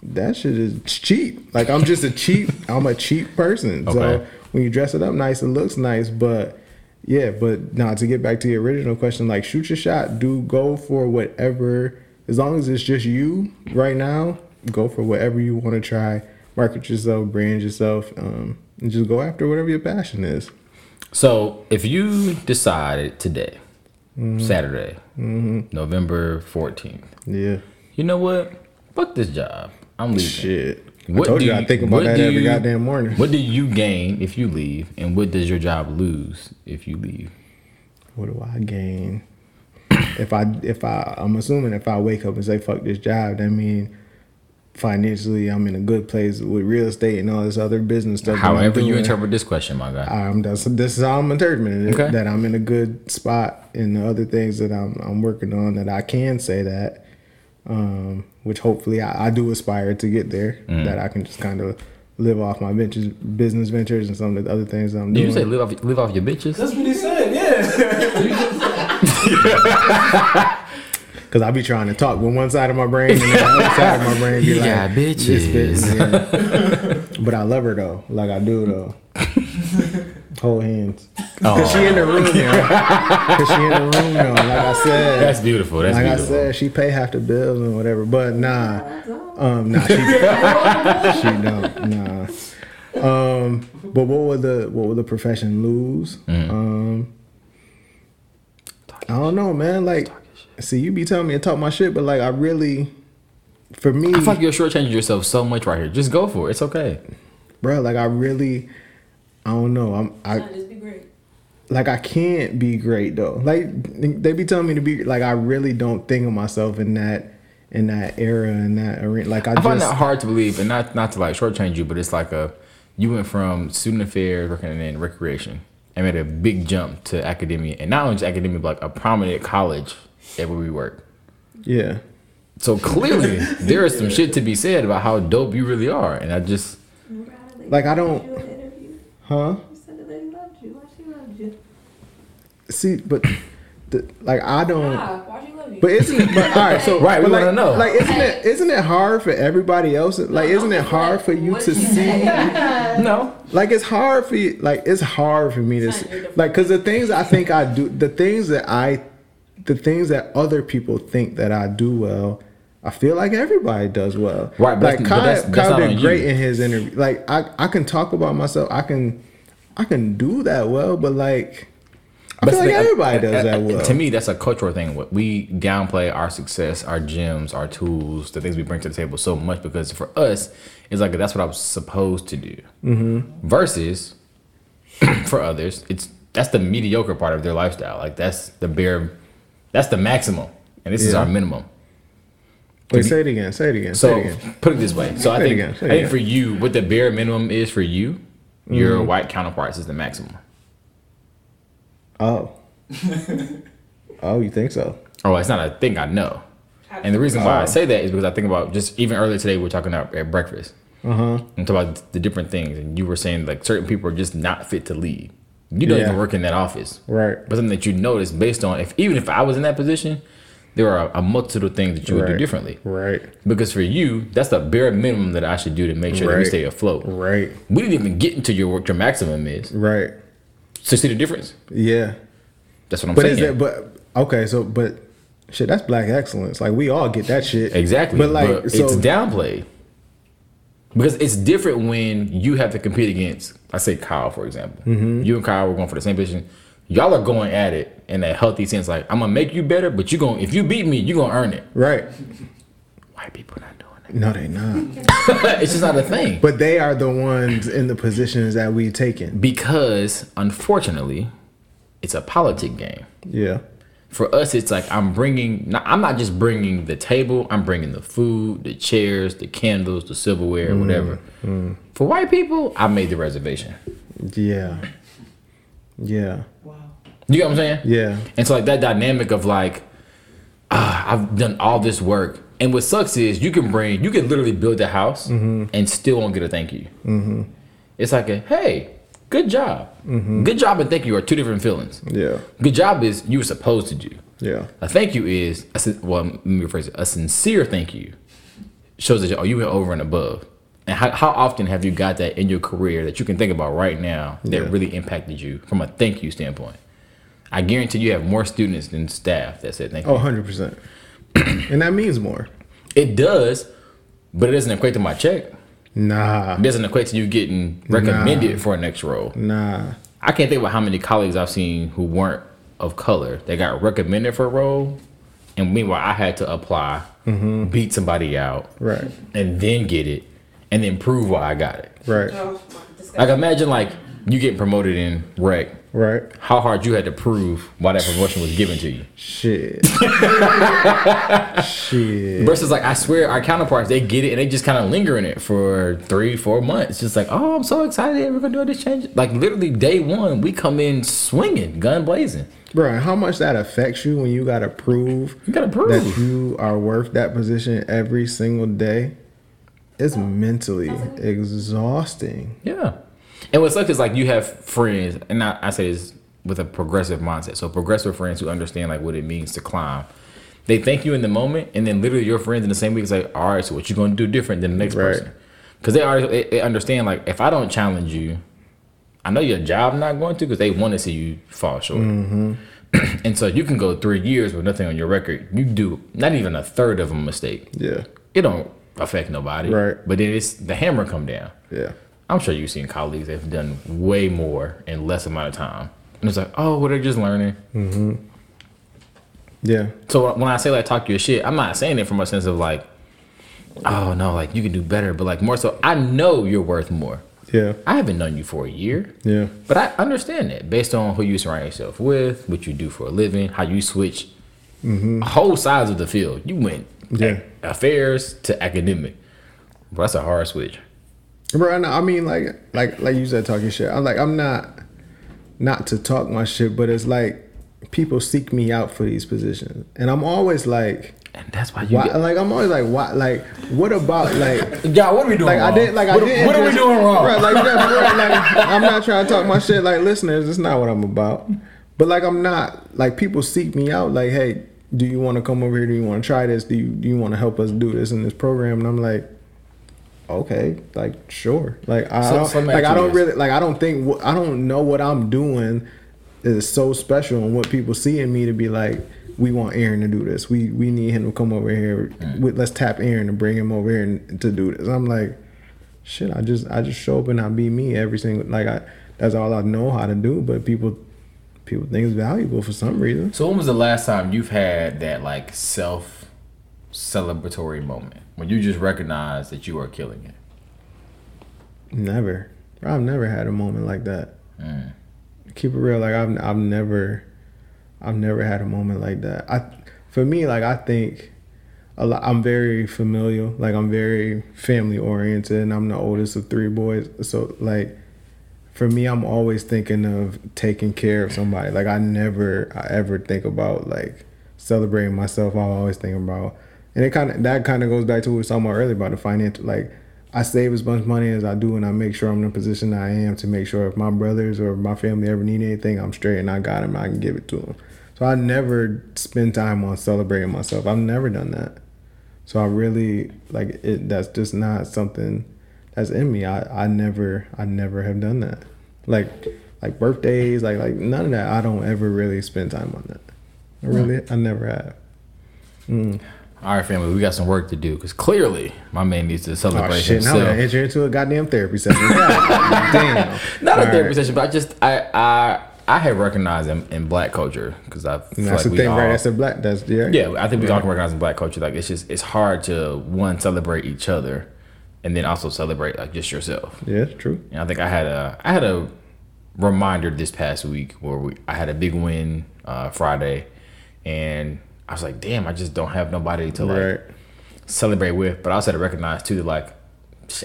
that shit is cheap. Like I'm just a cheap. I'm a cheap person. So when you dress it up nice, it looks nice. But yeah, but now to get back to the original question, like shoot your shot. Do go for whatever. As long as it's just you right now, go for whatever you want to try. Market yourself, brand yourself, um, and just go after whatever your passion is. So if you decided today, Mm-hmm. Saturday, November 14th, Yeah. you know what? Fuck this job. I'm leaving. Shit. What I told do you I think about that every you- goddamn morning. What do you gain if you leave, and what does your job lose if you leave? What do I gain? if I if I I'm assuming if I wake up and say fuck this job, that mean financially I'm in a good place with real estate and all this other business stuff. However you interpret this question, my guy. Um, that's, this is how I'm interpreting it. Okay. That I'm in a good spot in the other things that I'm I'm working on. That I can say that, um, which hopefully I, I do aspire to get there. Mm. That I can just kind of live off my ventures, business ventures, and some of the other things I'm Did doing. you say live off live off your bitches? That's what he said. Yeah. Because I be trying to talk with one side of my brain and the other side of my brain be You like, got this bitches. bitch, yeah. but I love her though, like I do though. Hold hands. Oh, Cause she in the room now. Cause she in the room now. Like I said, that's beautiful. That's like beautiful. I said, she pay half the bills and whatever. But nah, um, nah, she, she don't. Nah. Um, but what would the what would the profession lose? Mm. Um, I don't know, man. Like, see, you be telling me to talk my shit, but like, I really, for me, I feel like you're shortchanging yourself so much right here. Just go for it. It's okay. bro, like I really, I don't know. I'm I. Trying just be great. like I can't be great though. Like they be telling me to be like I really don't think of myself in that in that era in that arena. Like I, I just find that hard to believe, and not not to like shortchange you, but it's like a you went from student affairs working in recreation and made a big jump to academia, and not only just academia, but like a prominent college at where we work. yeah. So clearly, there is some shit to be said about how dope you really are, and I just Like I don't, You in the interview. Huh? You said the lady loved you. Why she loved you? See, but the, like I don't. Ah, why she love you? But isn't it? But all right, so Right, we like, wanna know. Like, isn't it? Isn't it hard for everybody else? Like, isn't it hard for you to she see? no. Like, it's hard for you. Like, it's hard for me to see. Like, because the things I think I do, the things that I, the things that other people think that I do well. I feel like everybody does well. Right, but like but Kyle, that's- that's Kyle did great you. in his interview. Like I, I can talk about myself. I can, I can do that well. But like, I feel like uh, everybody does that well. To me, that's a cultural thing. We downplay our success, our gems, our tools, the things we bring to the table so much because for us, it's like that's what I was supposed to do. Mm-hmm. Versus for others, it's that's the mediocre part of their lifestyle. Like that's the bare, that's the maximum, and this is our minimum. Wait, say it again. Say it again. So say it again. put it this way. So I Say it think again, I think for you, what the bare minimum is for you, your white counterparts is the maximum. Oh. oh, you think so? Oh, it's not a thing I know. And the reason why I say that is because I think about just even earlier today we were talking about at breakfast. Uh huh. And talk about the different things, and you were saying like certain people are just not fit to lead. You don't Yeah. even work in that office, Right. but something that you notice based on if even if I was in that position, there are a multitude of things that you would do differently. Right. Because for you, that's the bare minimum that I should do to make sure that we stay afloat. Right. We didn't even get into your work. Your maximum is. Right. So see the difference. Yeah. That's what I'm But saying. is that? But okay. So, but shit, that's black excellence. Like we all get that shit. Exactly. But like, But so it's downplayed. Because it's different when you have to compete against, I say Kyle, for example. Mm-hmm. You and Kyle were going for the same position. Y'all are going at it in a healthy sense. Like, I'm gonna make you better, but you're going to if you beat me, you're gonna earn it. right. White people not doing that. No, they not. it's just not a thing. But they are the ones in the positions that we taken. Because unfortunately, it's a politic game. Yeah. For us, it's like I'm bringing. I'm not just bringing the table. I'm bringing the food, the chairs, the candles, the silverware, Mm, whatever. For white people, I made the reservation. Yeah. Yeah. You know what I'm saying? Yeah. And so like that dynamic of like, ah, I've done all this work, and what sucks is you can bring, you can literally build a house Mm-hmm. and still won't get a thank you. Mm-hmm. It's like a hey, good job, Mm-hmm. good job, and thank you are two different feelings. Yeah. Good job is you were supposed to do. Yeah. A thank you is a, well, let me rephrase it. A sincere thank you shows that oh, you went over and above. And how, how often have you got that in your career that you can think about right now that Yeah. really impacted you from a thank you standpoint? I guarantee you have more students than staff that said thank oh, you. Oh, 100%. and that means more. It does, but it doesn't equate to my check. Nah. It doesn't equate to you getting recommended for a next role. Nah. I can't think about how many colleagues I've seen who weren't of color that got recommended for a role And meanwhile, I had to apply, mm-hmm. beat somebody out, Right. and then get it, and then prove why I got it. Right. Oh, Like imagine like you getting promoted in rec. Right. How hard you had to prove why that promotion was given to you. Shit. Shit. Versus like I swear our counterparts they get it and they just kind of linger in it for three four months. Just like oh I'm so excited we're gonna do this change. Like literally day one we come in swinging gun blazing. Bro, how much that affects you when you gotta prove You gotta prove that you are worth that position every single day? It's mentally exhausting. Yeah. And what sucks is like you have friends, and I, I say this with a progressive mindset. So progressive friends who understand like what it means to climb. They thank you in the moment, and then literally your friends in the same week is like, all right, so what you going to do different than the next Right. person? Because they already they, they understand like if I don't challenge you, I know your job not going to because they want to see you fall short. Mm-hmm. and so you can go three years with nothing on your record. You do not even a third of a mistake. Yeah. It don't affect nobody. Right. But then it's the hammer come down. Yeah. I'm sure you've seen colleagues that have done way more in less amount of time. And it's like, oh, well, they're just learning. Mm-hmm. Yeah. So uh, when I say like talk your shit, I'm not saying it from a sense of like, oh no, like you can do better, but like more so, I know you're worth more. Yeah. I haven't known you for a year, Yeah. but I understand that based on who you surround yourself with, what you do for a living, how you switch mm-hmm. whole sides of the field. You went Yeah. affairs to academic. But that's a hard switch. Bro, I mean, like, like, like you said, talking shit. I'm like, I'm not, not to talk my shit, but it's like people seek me out for these positions, and I'm always like, And that's why you why? get. Like, I'm always like, why? Like, what about like? Yeah, what are we doing? Like I wrong? did, like what, I didn't. What are we doing wrong? Right, like, that's right, like I'm not trying to talk my shit. Like listeners, it's not what I'm about. But like I'm not like people seek me out. Like, hey, do you want to come over here? Do you want to try this? Do you do you want to help us do this in this program? And I'm like, okay, like sure. Like I don't, like I don't really like I don't think I don't know what I'm doing is so special and what people see in me to be like. We want Aaron to do this. We we need him to come over here. Mm. With, let's tap Aaron and bring him over here and, to do this. I'm like, shit. I just I just show up and I be me every single like I. That's all I know how to do. But people people think it's valuable for some reason. So when was the last time you've had that like self celebratory moment when you just recognize that you are killing it? Never. I've never had a moment like that. Mm. Keep it real. Like I've I've never I've never had a moment like that. I for me like I think a lot, I'm very familial. Like I'm very family oriented, and I'm the oldest of three boys. So like for me, I'm always thinking of taking care of somebody. Like I never I ever think about like celebrating myself. I'm always think about, and it kind of that kind of goes back to what we were talking about earlier about the financial. Like I save as much money as I do, and I make sure I'm in the position I am to make sure if my brothers or my family ever need anything, I'm straight and I got them. I can give it to them. So I never spend time on celebrating myself. I've never done that. So I really like it. That's just not something that's in me. I, I never I never have done that. Like like birthdays, like like none of that. I don't ever really spend time on that. I really I never have. Mm. All right, family, we got some work to do because clearly my man needs to celebrate Oh shit! Now we gotta enter into a goddamn therapy session. Damn. Not a therapy right. session, but I just I I I have recognized him in black culture because I feel That's like the we thing, all, right? That's a black. That's yeah. Yeah, I think we all can recognize in black culture. Like it's just it's hard to one celebrate each other, and then also celebrate like just yourself. Yeah, true. And I think I had a I had a reminder this past week where we I had a big win uh, Friday, and I was like, damn, I just don't have nobody to like Right. celebrate with. But I also had to recognize too, that, like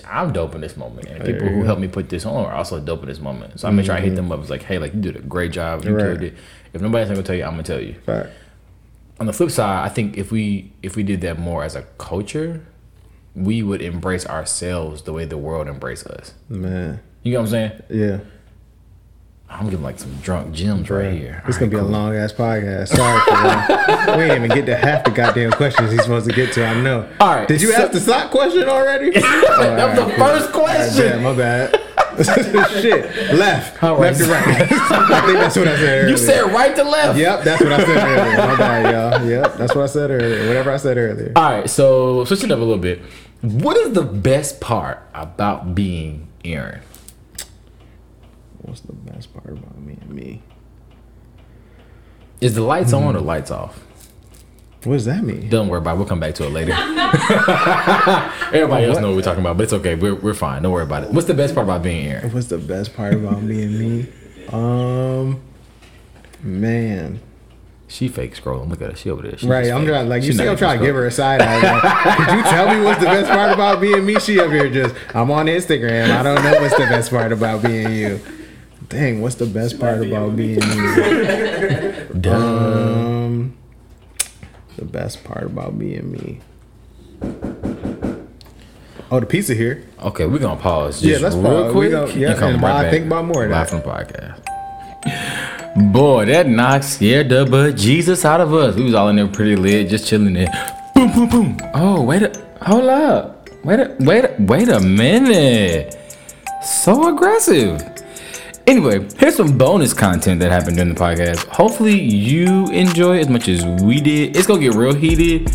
I'm dope in this moment, and the people who helped me put this on are also dope in this moment. So I made sure I hit mm-hmm. them up. It's like, hey, like you did a great job, you Right. killed it. If nobody's gonna tell you, I'm gonna tell you Fact. on the flip side, I think if we if we did that more as a culture, we would embrace ourselves the way the world embrace us. Man. You know what I'm saying? Yeah. I'm getting like some drunk gems right here. It's All gonna be right, a long ass podcast. Sorry for that. we didn't even get to half the goddamn questions he's supposed to get to. I know. All right, Did you so- ask the sock question already? that was the first Yeah, question. my bad. Shit. Left. Right. Left to right. I think that's what I said earlier. You said right to left. Yep, that's what I said earlier. My bad, y'all. Yep, that's what I said earlier. Whatever I said earlier. All right, so switching up a little bit. What is the best part about being Aaron? What's the best part about me and me? Is the lights Hmm. on or lights off? What does that mean? Don't worry about it. We'll come back to it later. Everybody else know what we're talking about, but it's okay. We're, we're fine. Don't worry about it. What's the best part about being here? What's the best part about being me? Um, man. She fake scrolling. Look at her. She over there. She Right, I'm trying like you see, I'm trying to give her a side eye. Like, Could you tell me what's the best part about being me? She up here just I'm on Instagram. I don't know what's the best part about being you. Dang, what's the best part about being me? Um, the best part about being me. Oh, the pizza here. Okay, we're gonna pause just Yeah, let's real pause. We quick. go- yeah, and while I think about more of live that. from the podcast. Boy, that knock scared the but Jesus out of us. We was all in there pretty lit, just chilling there. Boom, boom, boom. Oh, wait a hold up. Wait a wait a wait a minute. So aggressive. Anyway, here's some bonus content that happened during the podcast. Hopefully you enjoy it as much as we did. It's gonna get real heated.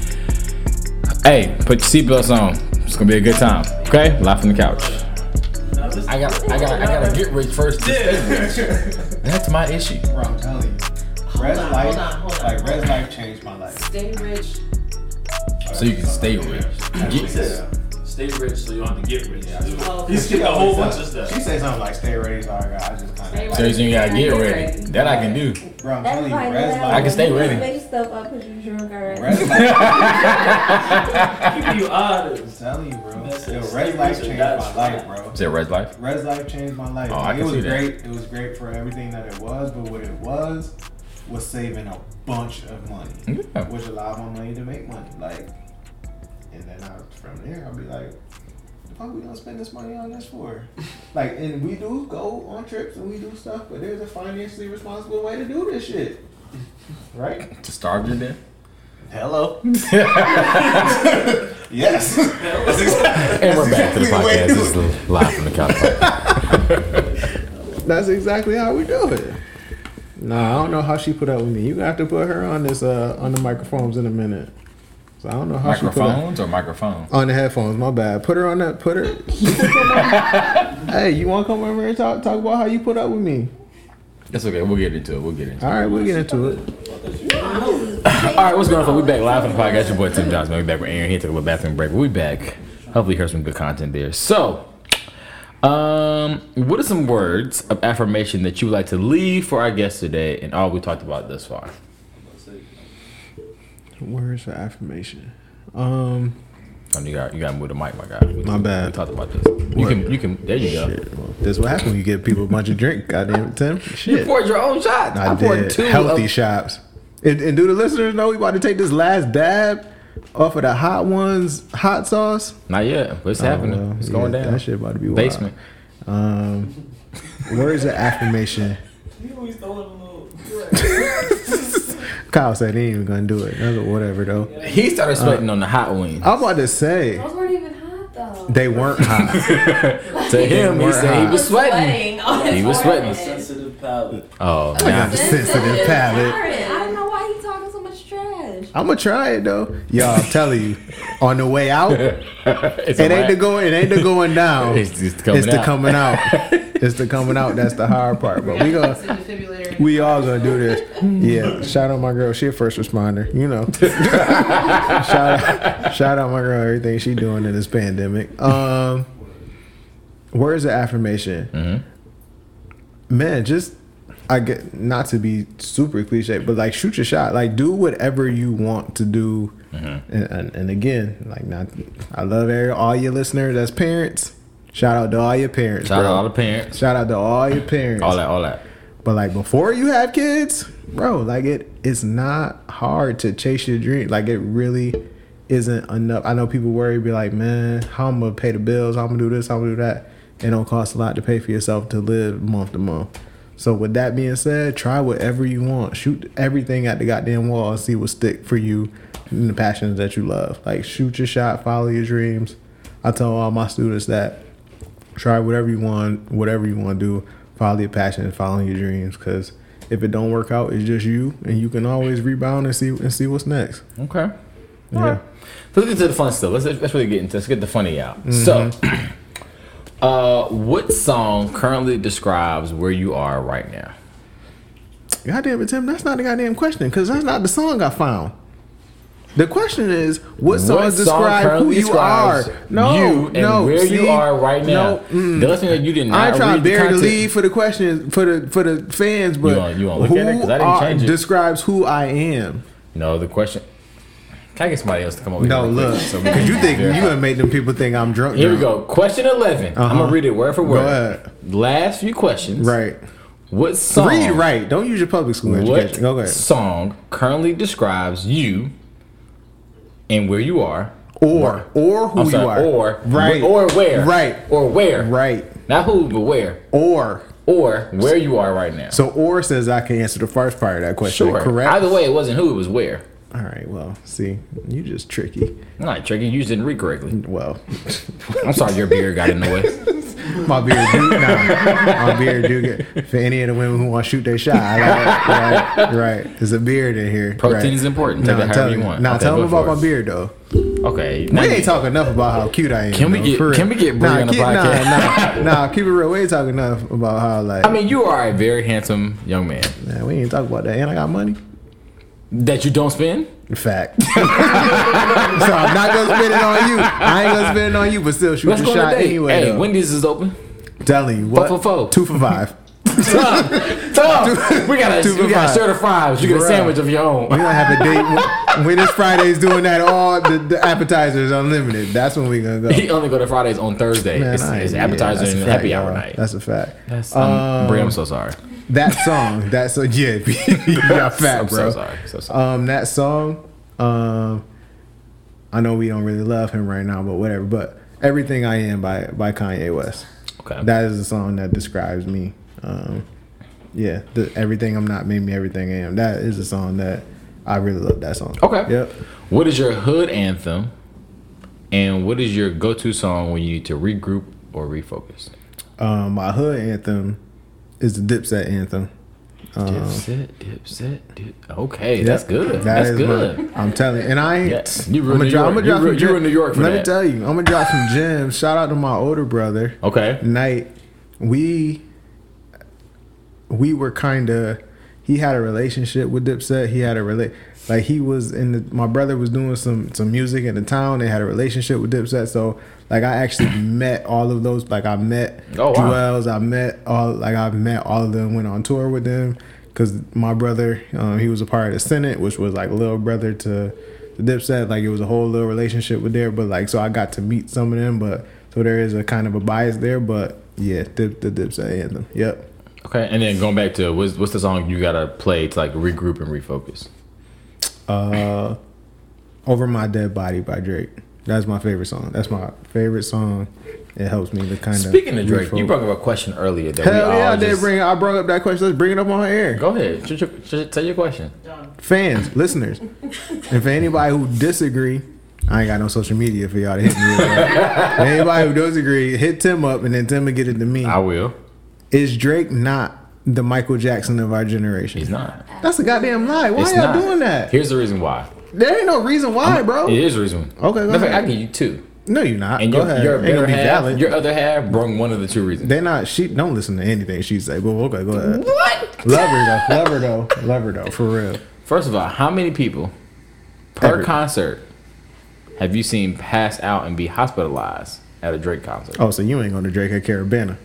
Hey, put your seatbelts on. It's gonna be a good time. Okay? Live from the couch. I got I got I gotta get rich first to stay rich. That's my issue. Bro, I'm telling you. Res on, life, hold on, hold on. like Res life changed my life. Stay rich. So you can stay rich. Get, Stay rich so you don't have to get rich. Oh, You skip a whole bunch of stuff. She said something like "Stay ready," so I got. I just kind of. so you gotta get ready. That I can do. Bro, I'm telling you, Everybody Res know. I can stay ready. Make stuff up because you drunk already. Keep you I'm telling you, bro. That's Yo. Res life changed my life, bro. Is that red life? Res life changed my life. Oh, Like, I it can was see that. great. It was great for everything that it was, but what it was was saving a bunch of money, Yeah. which allowed my money to make money. Like, and then I, from there, I'll be like, the fuck we gonna spend this money on this for? like, and we do go on trips and we do stuff, but there's a financially responsible way to do this shit, right? To starve you then? Hello. yes. That's exactly, And we're back to the podcast. to This do it. is live from the couch. That's exactly how we do it. Nah, I don't know how she put up with me. You got to put her on this uh on the microphones in a minute. So I don't know how she put up Microphones or microphone? on the headphones. My bad. Put her on that. Put her. hey, you want to come over here and talk talk about how you put up with me? That's okay. We'll get into it. We'll get into it. All right, we'll get into it. All right, what's going on? We back live on the podcast. Your boy Tim Johnson. We back with Aaron. He took a little bathroom break. We back. Hopefully, you heard some good content there. So, um, what are some words of affirmation that you would like to leave for our guest today, and all we talked about thus far? Words for affirmation. Um, Um, you got you got to move the mic, my guy. We, My bad. We talked about this. You can you can. There you go. shit. Well, this is what happens when you give people a bunch of drink. Goddamn it, Tim. You Shit. poured your own shots. I, poured did two healthy of- shots. And, and do the listeners know we about to take this last dab off of the hot ones hot sauce? Not yet. But it's happening. Oh, well, it's going yeah, down. That shit about to be wild. Basement. Um, words of affirmation. You always throwing a little. Kyle said he ain't even gonna do it. That's whatever though. He started uh, sweating on the hot wings. I'm about to say Those weren't even hot though. they weren't hot. to him, he weren't said he was sweating. on He was sweating. forehead. Sensitive palate. Oh, got now the sensitive palate. I don't know why he talking so much trash. I'm gonna try it though. Yo, I'm telling you, on the way out, it it's ain't the going. It ain't the going down. It's just coming it's the out. coming out. it's the coming out. That's the hard part. But we gonna. We all gonna do this. Yeah. Shout out my girl. She a first responder. You know. shout out, shout out my girl. Everything she doing in this pandemic. Um, words of affirmation. Mm-hmm. Man, just I get not to be super cliche, but like shoot your shot. Like do whatever you want to do. Mm-hmm. And, and, and again, like not. I love all your listeners as parents. Shout out to all your parents. Shout out bro. all the parents. Shout out to all your parents. All that, all that. But like before you have kids, bro, like it it's not hard to chase your dream. Like it really isn't enough. I know people worry, be like, man, how I'm gonna pay the bills, how I'm gonna do this, how I'm gonna do that. It don't cost a lot to pay for yourself to live month to month. So with that being said, try whatever you want. Shoot everything at the goddamn wall and see what stick for you and the passions that you love. Like shoot your shot, follow your dreams. I tell all my students that try whatever you want, whatever you want to do. Follow your passion and follow your dreams. Because if it don't work out, it's just you, and you can always rebound and see and see what's next. Okay. Yeah. So let's get to the fun stuff. Let's let's really get into let's get the funny out. So, mm-hmm. uh, what song currently describes where you are right now? Goddamn it, Tim. That's not the goddamn question. Because that's not the song I found. The question is, what song What song describe who you are? No, you and no, where see? you are right now. No, mm. The thing that you did not I trying to the bury the content- lead for the question for the for the fans, but you wanna look who at it? I didn't are- change it. describes who I am. No, the question. Can I get somebody else to come over No, here? quick look, so because can you think you verify? gonna make them people think I'm drunk. Here we go. Question 11. I'm Uh-huh. going to read it word for word. ahead. Last few questions. Right. What song? Read right. Don't use your public school What education. Go ahead. song currently describes you and where you are? Or or who I'm you are. Or right. Or where? Right. Or where? Right. Not who, but where? Or Or where you are right now. so or says I can answer the first part of that question. sure. Correct. Either way, it wasn't who, it was where. All right. Well, see, you just tricky. I'm not tricky. You just didn't read correctly. Well, I'm sorry, your beard got in the way. my beard do nah, my beard do get for any of the women who want to shoot their shot. I like. Right, right. There's a beard in here. Protein right. is important. Take Nah, however you want. Nah, Okay, tell them about my beard though. Okay. We ain't talking enough about how cute I am. Can we though, get- can we get Bree nah, on the keep- podcast? Nah, nah, nah, keep it real. We ain't talking enough about how like. I mean, you are a very handsome young man man, we ain't talking about that. And I got money. That you don't spend. Fact. so I'm not gonna spend it on you. I ain't gonna spend it on you, but still shoot Let's the go on a shot date. anyway. Hey, though. Wendy's is open. telling you what? for four. Two for five. Tom, Tom, we got a Two we got a five. shirt of fries. You get a sandwich of your own. We're gonna have a date when, when it's Fridays doing that. All the, the appetizers unlimited. That's when we gonna go. He only go to Fridays on Thursday. Man, it's, I- it's appetizer that's a and fact, happy hour y'all. night. That's a fact. That's, um, Brie, I'm so sorry. That song. That's so yeah. you got fat, I'm bro. so sorry. So sorry. Um, that song. Um, I know we don't really love him right now, but whatever. But everything I am by by Kanye West. okay. That is a song that describes me. Um, yeah, the, everything I'm not made me everything I am. That is a song that I really love. That song. okay. Yep. What is your hood anthem? And what is your go-to song when you need to regroup or refocus? Um, my hood anthem is the Dipset anthem. Um, Dipset, dipset, dip. Okay, Yep. that's good. That that's is good. my- I'm telling you, and I ain't. You were I'ma drop- I'ma You drop some you in New York for Let me tell you, I'm gonna drop some gems. Shout out to my older brother. Okay. Night, we we were kind of. He had a relationship with Dipset. He had a relate like he was in the. My brother was doing some some music in the town. They had a relationship with Dipset. So like I actually met all of those. Like I met Oh, wow. Juelz. I met all like I've met all of them. Went on tour with them because my brother um, he was a part of the Senate, which was like a little brother to the Dipset. Like it was a whole little relationship with there. But like so I got to meet some of them. But so there is a kind of a bias there. But yeah, the, the Dipset anthem. Yep. Okay. And then going back to what's, what's the song you gotta play to like regroup and refocus? Uh, Over My Dead Body by Drake. That's my favorite song. That's my favorite song. It helps me to kind of. Speaking of Drake, you brought up a question earlier that Hell yeah, I did just- bring. I brought up that question. Let's bring it up on air. Go ahead. Sh- Tell your question. Fans, listeners, and for anybody who disagree, I ain't got no social media for y'all to hit me. For anybody who does agree, hit Tim up, and then Tim will get it to me. I will. Is Drake not the Michael Jackson of our generation? He's not. That's a goddamn lie. Why It's y'all not. doing that? Here's the reason why. There ain't no reason why, bro. It is the reason. Okay, go Matter of fact, ahead. I give you two. No, you're not. And Go your, ahead. your Ain't gonna better be half, valid. your other half brung one of the two reasons. They're not. She don't listen to anything she say. But okay, go ahead. What? Love her though. Love her though. Love her though. For real. First of all, how many people per Every- concert have you seen pass out and be hospitalized at a Drake concert? Oh, so you ain't going to Drake at Caribana?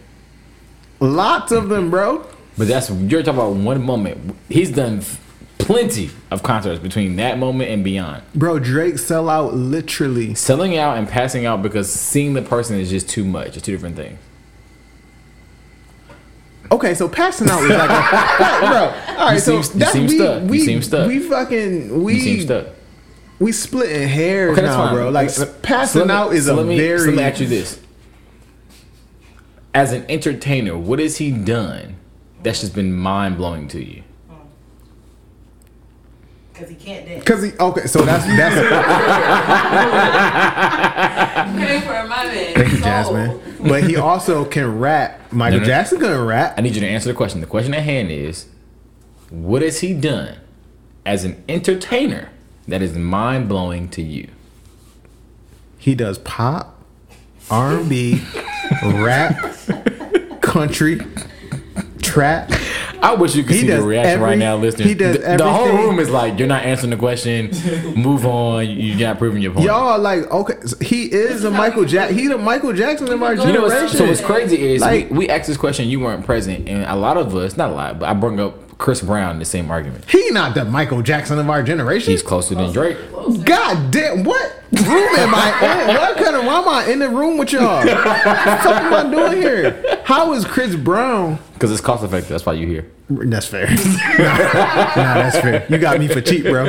Lots of them, bro. But that's you're talking about one moment. He's done plenty of concerts between that moment and beyond. Bro, Drake sell out literally. Selling out and passing out because seeing the person is just too much. It's two different things. Okay, so passing out is like, a, bro. All right, so that's we, stuck. We seem stuck. we fucking we seem stuck. we splitting hairs Okay, now, fine. bro. Like passing so me- out is so a me, very. So let me ask you this: As an entertainer, what has he done that's just been mind blowing to you? Because he can't dance. Cause he okay, so that's that's Pray for my man. thank you. Jasmine. But he also can rap. Michael No, no. Jackson can rap. I need you to answer the question. The question at hand is: What has he done as an entertainer that is mind blowing to you? He does pop, R and B, rap, country, trap. I wish you could He see the does reaction right now, listening. he does the, the whole room is like, "You're not answering the question. Move on. You're not proving your point." Y'all like okay. He is a Michael Jack. He the Michael Jackson of our You know generation. what's, so what's crazy is Like- we, we asked this question, you weren't present, and a lot of us, not a lot, but I brought up Chris Brown in the same argument. he not the Michael Jackson of our generation. He's closer than Drake. God damn! What room am I in? What kind of why am I in the room with y'all? What the fuck am I doing here? How is Chris Brown? Because it's cost effective. That's why you here. That's fair. nah, nah, that's fair. You got me for cheap, bro.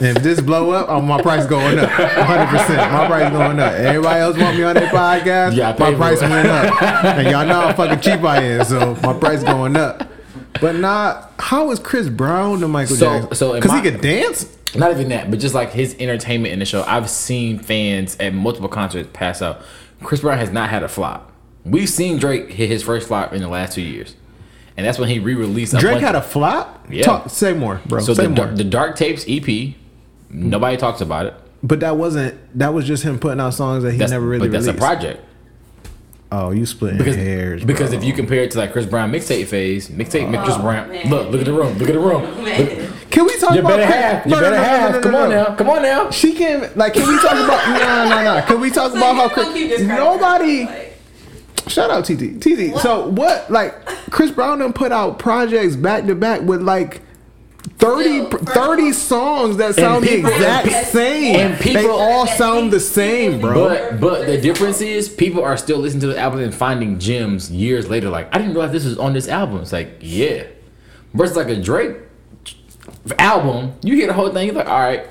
If this blow up, oh, my price going up. 100. percent My price going up. Everybody else want me on their podcast. Yeah, my price it. went up. And y'all know how fucking cheap I am, so my price going up. But not how is Chris Brown the Michael So- Jackson? so because he my- could dance. Not even that, but just like his entertainment in the show. I've seen fans at multiple concerts pass out. Chris Brown has not had a flop. We've seen Drake hit his first flop in the last two years, and that's when he re-released. A Drake had a flop. Yeah. Talk, say more, bro. so say the, more. The Dark Tapes EP. Nobody talks about it. but that wasn't. That was just him putting out songs that he That's, never really but that's released. a project. Oh, you splitting Because, hairs. because bro. if you compare it to like Chris Brown mixtape phase, mixtape oh, Chris Brown. man. Look, look at the room. Look at the room. Man. Can we talk You about better Chris- have. You No, no, better no, no, have. no, no, Come no. on now. Come on now. She can't like. Can we talk about? No, no, no. Can we talk So about how Chris? Nobody. her, like, Shout out TT. TT. So what? Like Chris Brown done put out projects back to back with like 30, 30 songs that sound people- the exact and same. and people- they all sound the same, bro. But but the difference is people are still listening to the album and finding gems years later. Like I didn't realize this was on this album. It's like yeah, versus like a Drake album. You hear the whole thing. You're like, all right,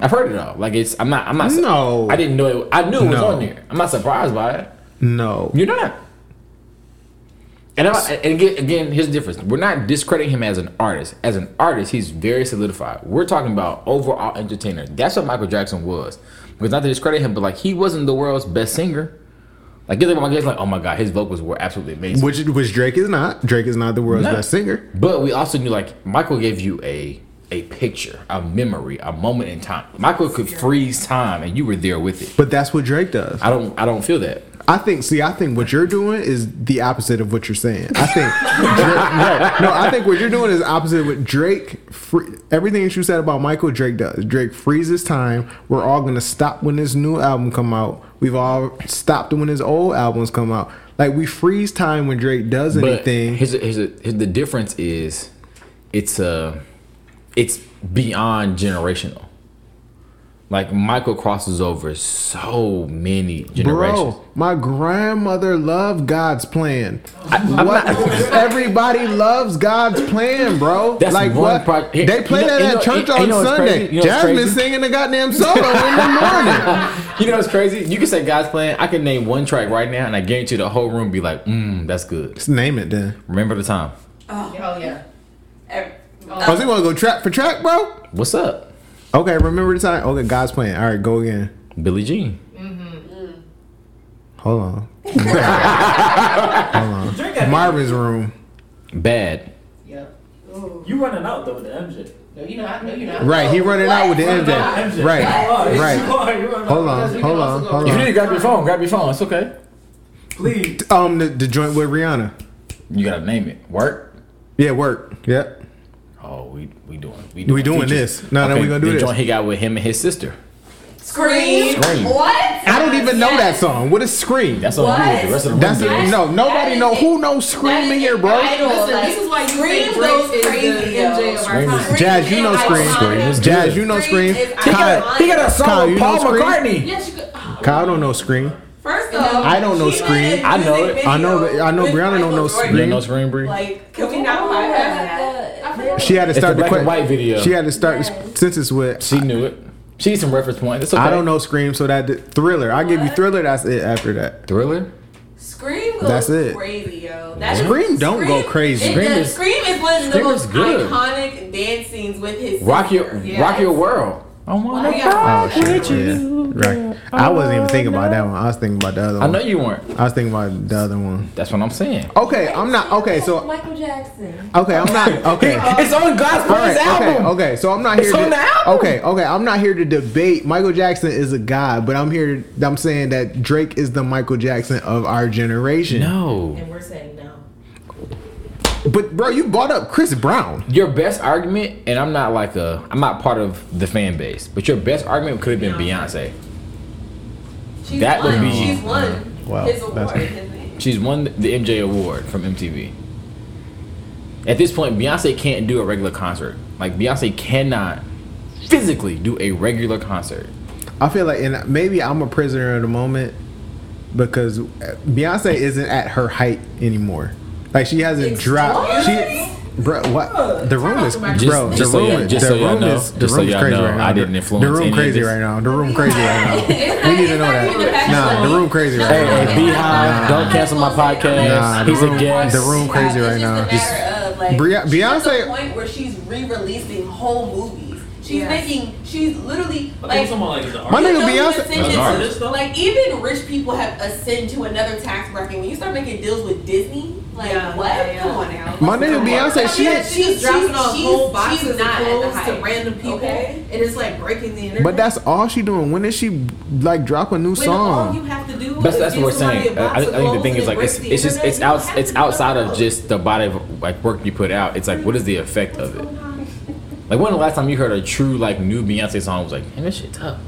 I've heard it all. Like it's I'm not I'm not. No. I didn't know it. I knew it was No. on there. I'm not surprised by it. no. You're not. And, I, and again, again, here's the difference. We're not discrediting him as an artist. As an artist, he's very solidified. We're talking about overall entertainer. That's what Michael Jackson was. Because not to discredit him, but like he wasn't the world's best singer. Like you think about guys like, oh my god, his vocals were absolutely amazing. Which which Drake is not. Drake is not the world's No. best singer. But we also knew like Michael gave you a a picture, a memory, a moment in time. Michael could freeze time, and you were there with it. But that's what Drake does. I don't, I don't feel that. I think. See, I think what you're doing is the opposite of what you're saying. I think. Drake, no, no, I think what you're doing is opposite of what Drake. Free, everything that you said about Michael, Drake does. Drake freezes time. We're all gonna stop when this new album come out. We've all stopped when his old albums come out. Like we freeze time when Drake does But anything. a, here's, a, here's the difference is it's uh it's beyond generational. Like Michael crosses over so many generations. Bro, my grandmother loved God's plan. I'm what? Everybody loves God's plan, bro. That's like one what? pro- they play you know- that at know- church you- on you know Sunday. crazy? You know Jasmine singing the goddamn solo in the morning. You know what's crazy? You can say God's plan. I can name one track right now, and I guarantee the whole room be like, "Mm, that's good." Just name it then. Remember the time. Oh, yeah. Because Oh, so you want to go track for track, bro? What's up, Okay, remember the time. Okay, God's plan. All right, go again. Billie Jean? Mhm. Hold on. Drake got Marvin's room. Bad. Yep. You running out though with the MJ. No, you're not. No, you're not. Right, he running out with the MJ. MJ. Right, You are. Right. are. You Hold on, hold on, hold If you need to grab your phone, grab your phone. It's okay. Please. Um, the, the joint with Rihanna. You gotta name it. Work. Yeah, work. Yep. Oh, we we doing we We doing features. this. No, no, we gonna do the this. joint he got with him and his sister. Scream. Scream. What? I don't even know that song. What is Scream? That's on you. What? The rest of the room. That's no. Nobody know who knows Scream in here, bro. Idol, Listen, like, this is why you Scream think goes Drake is crazy, the yo. MJ of our time. Jazz, you know Scream. Scream is Jazz, you know Scream Scream. is Kyle, iconic. He got a song Kyle, you with know Paul Scream? McCartney. Yes, you could. oh. Kyle don't know Scream. First off, I don't know Scream. I know it. I know video I know with Brianna don't Michael know Jordan. You Scream. know Scream Bree? Like, can we not bypass that? She had to It's start the the, black white video. She had to start the Yes. sentence with. She knew it. She needs some reference point. It's okay. I don't know Scream, so that Thriller. I give you Thriller. That's it. After that, Thriller. Scream goes That's it. crazy, yo. That Scream don't go crazy. Scream is- Scream is one of the most good. iconic dance scenes with his Rock your. Yes. Rock Your World. I wanna Oh, yeah. rock oh shit, with you. yeah, right. I wasn't even thinking about that one. I was thinking about the other one. I know you weren't. I was thinking about the other one. That's what I'm saying. Okay, I'm not. Okay, so Michael Jackson. okay, I'm not. Okay. It's on God's All right, Plan's okay, okay. So I'm not here. It's to, on the album. Okay, okay. I'm not here to debate. Michael Jackson is a god, but I'm here. I'm saying that Drake is the Michael Jackson of our generation. No. And we're saying no. But bro, you brought up Chris Brown. Your best argument, and I'm not like a, I'm not part of the fan base, but your best argument could have been Beyonce. She's That would be- She's won Well, his award. that's- his. She's won the MJ award from MTV. At this point, Beyonce can't do a regular concert. Like Beyonce cannot physically do a regular concert. I feel like, and maybe I'm a prisoner of the moment because Beyonce isn't at her height anymore. Like she hasn't dropped. She, bro, what? The room is, Just- bro. just the room, y'all- is- just the so room know- is, the just so room is y'all crazy know, right now. I The- didn't influence The room any crazy right now. The room crazy right now. We need to know not even the that. Nah, the point. room crazy right Hey, now. hey, BeyHive, don't cancel my podcast. Nah, the He's room- a guest. the room crazy right now. a matter of, like, Bri- she's at Beyonce- the point where she's re-releasing whole movies. She's Yes. making. She's literally like. I'm talking about like My nigga Beyonce- ascended As an to- Like even rich people have ascended to another tax bracket. When you start making deals with Disney, like Yeah, what? yeah, yeah. Come on now. My nigga Beyonce, she- Yeah, she's dropping off she's- whole boxes of not at the clothes to random people, Okay. and it's like breaking the internet. But that's all she doing. When did she like drop a new when all song? you have to do That's is that's give what we're saying. a I, box I think the thing is like it's it's just it's out it's outside of just the body of like work you put out. It's like what is the effect of it? Like when the last time you heard a true like new Beyonce song was like, man, this shit tough.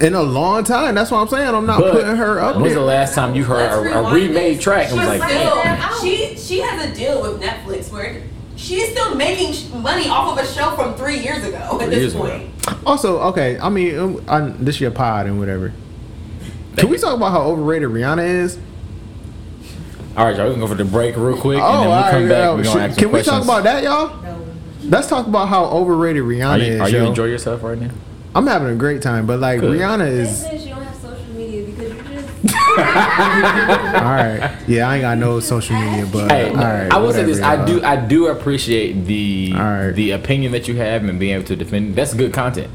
In a long time. That's what I'm saying. I'm not But putting her up when's the last time you heard a, a remade this. track and was like, still, she she has a deal with Netflix where she's still making money off of a show from three years ago. At this years ago. point, Also, okay. I mean, um, I, this year pod and whatever. Can we talk about how overrated Rihanna is? All right, y'all, we can go for the break real quick, Oh, and then we all come right, back. yo, We're gonna ask Can we questions. talk about that, y'all? No. Let's talk about how overrated Are Rihanna you, is. are you yo. enjoying yourself right now? I'm having a great time, but like Good. Rihanna is said you don't have social media because you just all right. Yeah, I ain't got no social media, but Hey, all right. I will say this: I y'all. do, I do appreciate the All right. the opinion that you have and being able to defend. it. That's good content,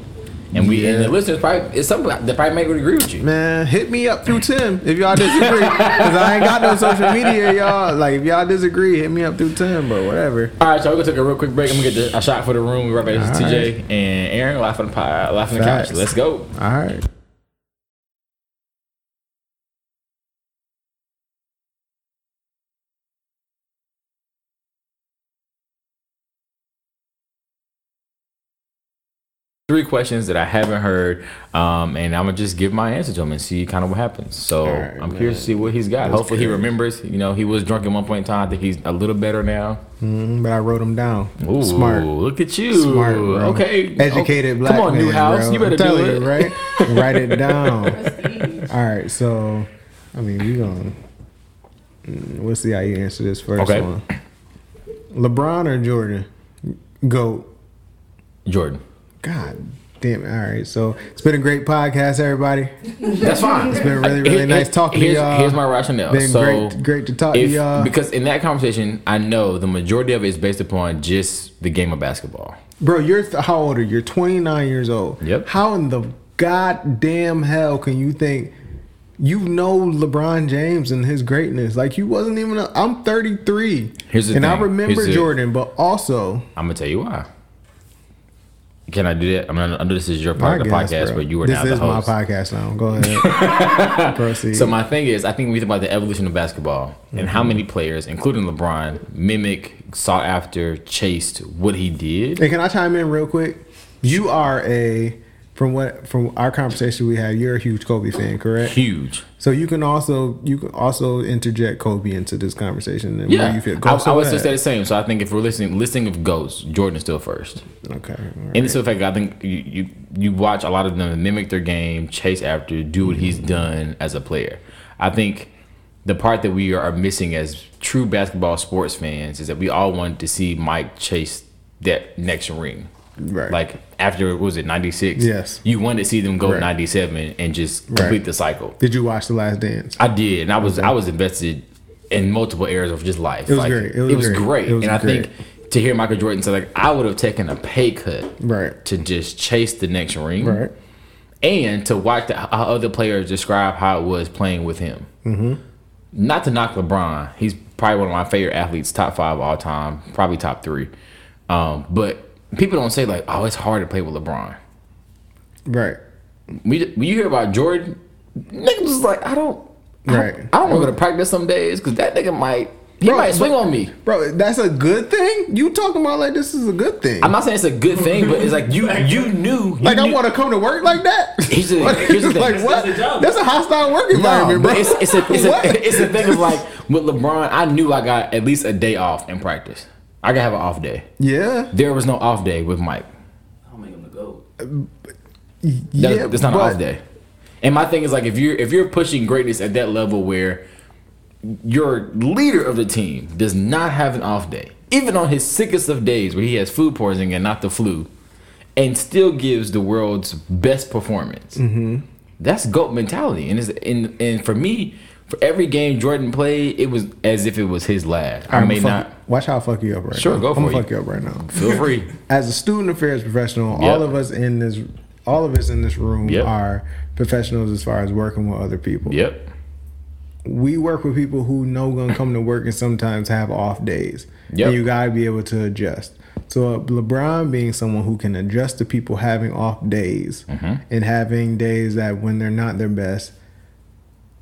and we and the listeners probably it's something that probably may agree with you. Man, hit me up through Tim if y'all disagree. Cause I ain't got no social media, y'all. Like if y'all disagree, hit me up through Tim, but whatever. All right, so we're gonna take a real quick break. I'm gonna get the, a shot for the room. We're right back to TJ and Aaron laughing the pie, laughing the couch. Let's go. All right. Three questions that I haven't heard, um, and I'm gonna just give my answer to him and see kind of what happens. So All right, I'm curious to see what he's got. That's Hopefully he remembers. You know, he was drunk at one point in time. I think he's a little better now. Mhm, but I wrote him down. Ooh, Smart. Look at you. Smart, bro. Okay. Educated okay. black Come on, man, Newhouse. bro. You better I'm telling do you, it. right? Write it down. All right, so I mean, we gonna mm, we'll see how you answer this first Okay. one. LeBron or Jordan? Goat. Jordan. God damn it! All right, so it's been a great podcast, everybody. That's fine. It's been really, really nice talking here's, to y'all. Here's my rationale. Been so great, great to talk if, to y'all. because in that conversation, I know the majority of it is based upon just the game of basketball. Bro, you're th- how old are you? You're 29 years old. Yep. How in the goddamn hell can you think you know LeBron James and his greatness? Like you wasn't even. A, I'm 33. Here's the and I remember Here's Jordan, but also I'm gonna tell you why. Can I do that? I mean, I know this is your part I of the guess, podcast, bro. but you are this now the host. This is my podcast now. Go ahead. Proceed. So my thing is, I think we think about the evolution of basketball and Mm-hmm. how many players, including LeBron, mimic, sought after, chased what he did. Hey, can I chime in real quick? You are a from what from our conversation we had. You're a huge Kobe fan, correct? Huge. So you can also you can also interject Kobe into this conversation and Yeah, you feel. I, Go, I so would ahead. still say the same. So I think if we're listening, listening of ghosts, Jordan is still first. Okay. right. And it's the fact I think you, you you watch a lot of them mimic their game, chase after, do what he's mm-hmm. done as a player. I think the part that we are missing as true basketball sports fans is that we all want to see Mike chase that next ring. Right. Like after was it ninety six? Yes. You wanted to see them go Right. ninety seven and just Right. complete the cycle. Did you watch The Last Dance? I did, and I was I was invested in multiple areas of just life. It was great. It was great. great. It was and I think to hear Michael Jordan say like I would have taken a pay cut Right. to just chase the next ring, Right. and to watch the, how other players describe how it was playing with him. Mm-hmm. Not to knock LeBron, he's probably one of my favorite athletes, top five all time, probably top three. Um, but people don't say like, "Oh, it's hard to play with LeBron." Right. We, when you hear about Jordan, niggas was like, "I don't, I don't- Right. I don't want to go to practice some days because that nigga might He Bro, might swing but- on me. Bro, that's a good thing. You talking about like this is a good thing. I'm not saying it's a good thing, but it's like you you knew. You like I want to come to work like that. Here's the- What- here's the thing. like what? That's. That's a hostile work environment, but bro. it's it's a it's a it's a thing of like with LeBron. I knew I got at least a day off in practice. I gotta have an off day. yeah, There was no off day with Mike. I'll make him the goat. That, yeah. that's not but- an off day. And my thing is like if you're if you're pushing greatness at that level where your leader of the team does not have an off day, even on his sickest of days where he has food poisoning and not the flu, and still gives the world's best performance. Mm-hmm. That's goat mentality, and it's, and and for me, for every game Jordan played, it was as if it was his last. I I'ma may not. Watch how I fuck you up right Sure, now. go for I'm it. gonna fuck you up right now. Feel free. As a student affairs professional, Yep. all of us in this, all of us in this room Yep. are professionals as far as working with other people. Yep. we work with people who know gonna come to work and sometimes have off days. Yep. And you gotta be able to adjust. So uh, LeBron being someone who can adjust to people having off days Mm-hmm. and having days that when they're not their best,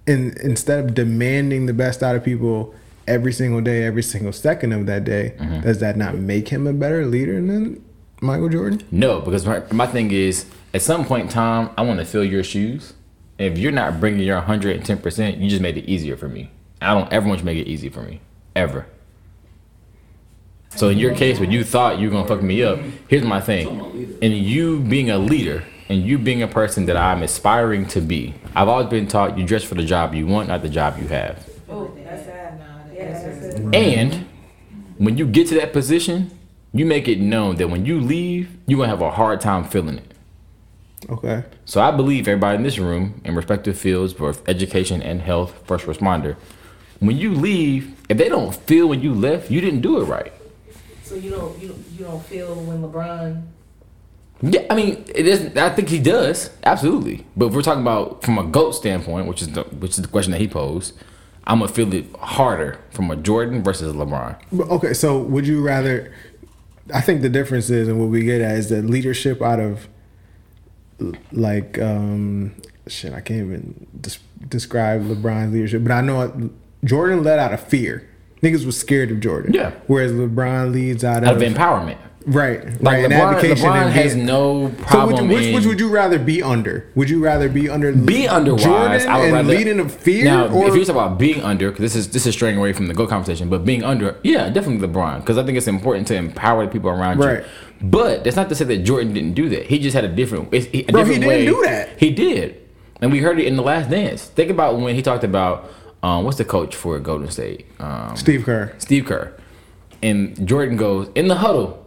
and instead of demanding the best out of people every single day, every single second of that day, Mm-hmm. does that not make him a better leader than Michael Jordan? No, because my, my thing is, at some point in time, I want to fill your shoes. If you're not bringing your 110%, you just made it easier for me. I don't ever want you to make it easy for me. Ever. So in your case, when you thought you were going to fuck me up, here's my thing. And you being a leader and you being a person that I'm aspiring to be, I've always been taught you dress for the job you want, not the job you have. Oh, that's sad. Yeah, that's sad. And when you get to that position, you make it known that when you leave, you're going to have a hard time feeling it. Okay. So I believe everybody in this room, in respective fields, both education and health, first responder, when you leave, if they don't feel when you left, you didn't do it right. So you don't you you don't feel when LeBron Yeah, I mean, it is. I think he does absolutely. But if we're talking about from a goat standpoint, which is the which is the question that he posed, I'm gonna feel it harder from a Jordan versus a LeBron. Okay, so would you rather? I think the difference is, and what we get at is the leadership out of, like, um, shit. I can't even des- describe LeBron's leadership, but I know it, Jordan led out of fear. Niggas was scared of Jordan. Yeah. Whereas LeBron leads out of, Out of empowerment. Right, Like right, and LeBron, advocation LeBron and has no So would problem you, which, in which would you rather be under? Would you rather be under be under. Jordan I would and rather leading of fear, Now, or if you're talking about being under, because this is this is straying away from the go conversation, but being under, yeah, definitely LeBron, because I think it's important to empower the people around Right. you. But that's not to say that Jordan didn't do that. He just had a different, a Bro, he different didn't way. do that. He did, and we heard it in the Last Dance. Think about when he talked about um, what's the coach for Golden State, um, Steve Kerr. Steve Kerr, and Jordan goes in the huddle.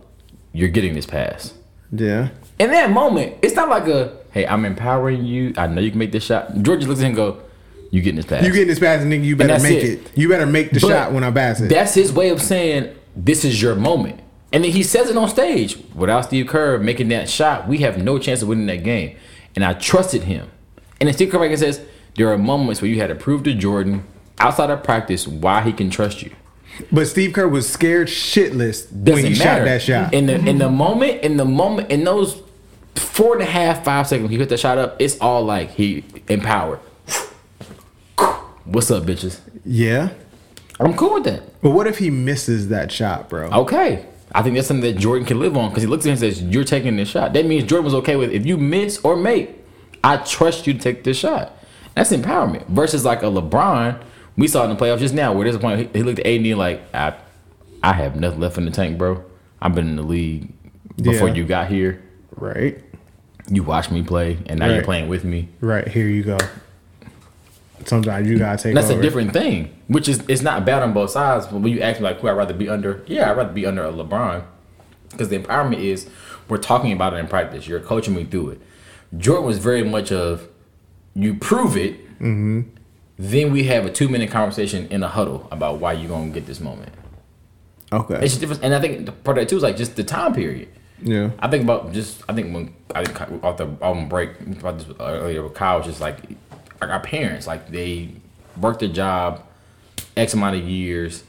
You're getting this pass. Yeah. In that moment, it's not like a hey, I'm empowering you. I know you can make this shot. George just looks at him and go, You getting this pass. You getting this pass, nigga? You better make it. it. You better make the But shot when I pass it. That's his way of saying this is your moment. And then he says it on stage. Without Steve Kerr making that shot, we have no chance of winning that game. And I trusted him. And then Steve Kerr says, there are moments where you had to prove to Jordan outside of practice why he can trust you. But Steve Kerr was scared shitless when Doesn't he matter. shot that shot. In the in the mm-hmm. moment, in the moment, in those four and a half, five seconds he put that shot up, it's all like he empowered. What's up, bitches? yeah. I'm cool with that. But what if he misses that shot, bro? Okay. I think that's something that Jordan can live on because he looks at him and says, You're taking this shot. That means Jordan was okay with if you miss or make, I trust you to take this shot. That's empowerment. Versus like a LeBron, we saw in the playoffs just now where there's a point he, looked at AD like, I I have nothing left in the tank, bro. I've been in the league before Yeah. you got here. Right. You watched me play and now you're playing with me. Right. Here you go. Sometimes you gotta take And that's over. a different thing, which is it's not bad on both sides. But when you ask me like who I'd rather be under, yeah, I'd rather be under a LeBron because the empowerment is we're talking about it in practice. You're coaching me through it. Jordan was very much of you prove it, Mm-hmm. Then we have a two minute conversation in a huddle about why you're gonna get this moment. Okay. It's just different, and I think the part of that too is like just the time period. yeah. I think about just I think when I think off the on break about this earlier with Kyle, was just like like our parents, like they worked a job X amount of years,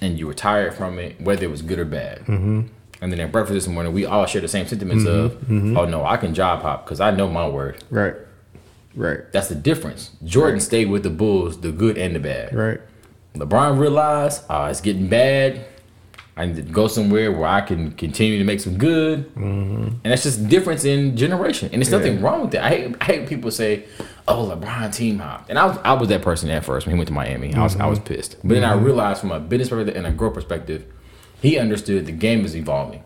and you retired from it, whether it was good or bad. Mm-hmm. And then at breakfast this morning, we all share the same sentiments of, oh no, I can job hop because I know my word. Right. Right. That's the difference. Jordan stayed with the Bulls, the good and the bad. Right. LeBron realized uh, it's getting bad. I need to go somewhere where I can continue to make some good. Mm-hmm. And that's just difference in generation. And there's nothing wrong with that. I hate, I hate people say, "Oh, LeBron team hopped," and I was I was that person at first when he went to Miami. I was I was mm-hmm. pissed, but then I mm-hmm. realized from a business perspective and a growth perspective, he understood the game is evolving.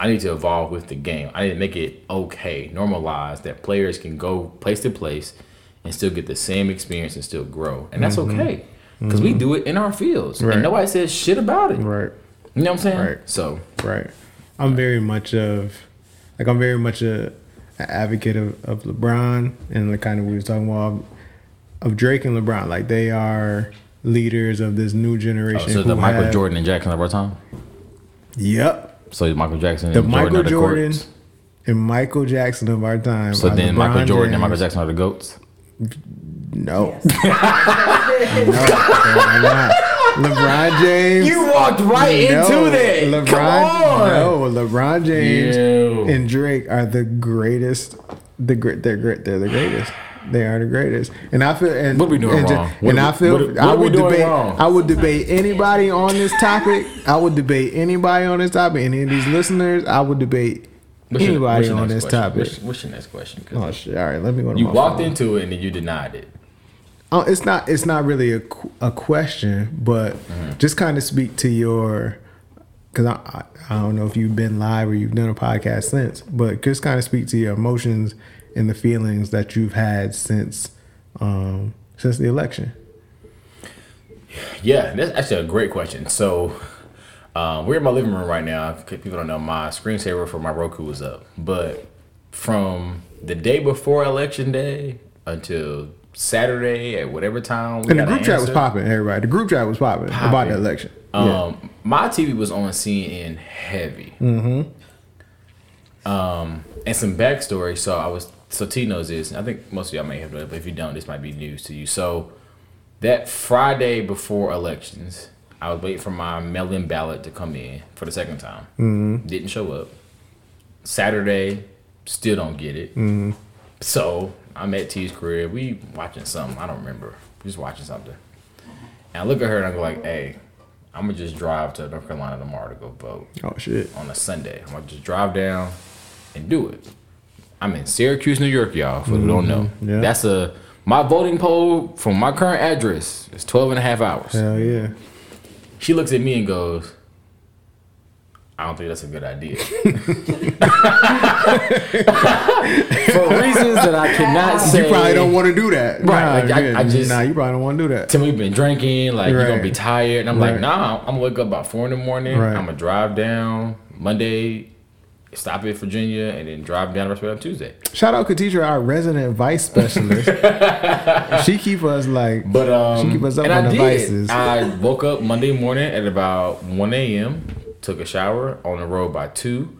I need to evolve with the game. I need to make it okay, normalize that players can go place to place and still get the same experience and still grow, and that's mm-hmm. okay because we mm-hmm. do it in our fields, Right. and nobody says shit about it. Right. You know what I'm saying? Right. So Right. I'm very much of like I'm very much a, an advocate of, of LeBron and the kind of we was talking about of, of Drake and LeBron. Like they are leaders of this new Oh, generation. so the Michael have- Jordan and Jackson of our time. Yep. So Michael Jackson The and Michael Jordan are the Jordan courts. and Michael Jackson of our time. So then LeBron Michael Jordan and Michael Jackson are the goats. No. no. not. LeBron James. You walked right no, LeBron, no, LeBron James Ew. and Drake are the greatest. The great, they're great. They're the greatest. They are the greatest. And I feel. And, What we doing and, wrong? What and we- I feel. what- what I we would doing debate. wrong? I would debate anybody on this topic. I would debate anybody on this topic. Any of these listeners, I would debate What's your- anybody your on this question? topic. What's, what's your next question? Oh shit! All right, let me go to you my walked phone. into it and then you denied it. Oh, it's not. It's not really a, a question, but Mm-hmm. just kind of speak to your. Because I, I I don't know if you've been live or you've done a podcast since, but just kind of speak to your emotions and the feelings that you've had since um since the election. Yeah, that's actually a great question. So, um, we're in my living room right now. If people don't know, my screensaver for my Roku was up. But from the day before election day until Saturday at whatever time, we And the group an chat was popping. Everybody, the group chat was popping about Popping. the election. Um, my TV was on CNN heavy. Mm-hmm. Um, and some backstory. So I was so T knows this. I think most of y'all may have known it, but if you don't, this might be news to you. So that Friday before elections, I was waiting for my mail-in ballot to come in for the second time. Mm-hmm. Didn't show up. Saturday, still don't get it. Mm-hmm. So I'm at T's crib. We watching something. I don't remember. Just watching something. And I look at her and I go like, "Hey, I'm gonna just drive to North Carolina tomorrow to go vote Oh shit! on a Sunday. I'm gonna just drive down and do it. I'm in Syracuse, New York, y'all. For who don't know, mm-hmm. Yeah. that's a my voting poll from my current address is 12 and a half hours. Hell yeah! She looks at me and goes, I don't think that's a good idea. For reasons that I cannot say. You probably don't want to do that, Right, Nah, like, I- yeah, I just- nah, you probably don't want to do that. Tim, we've been drinking, like you're gonna be tired. And I'm Right. like, nah, I'm gonna wake up about four in the morning. Right. I'm gonna drive down Monday, stop at Virginia, and then drive down the rest of on Tuesday. Shout out Katitra, our resident vice specialist. she keep us like, But um, She keep us up on I the did. vices. I woke up Monday morning at about 1 a.m. Took a shower on the road by two.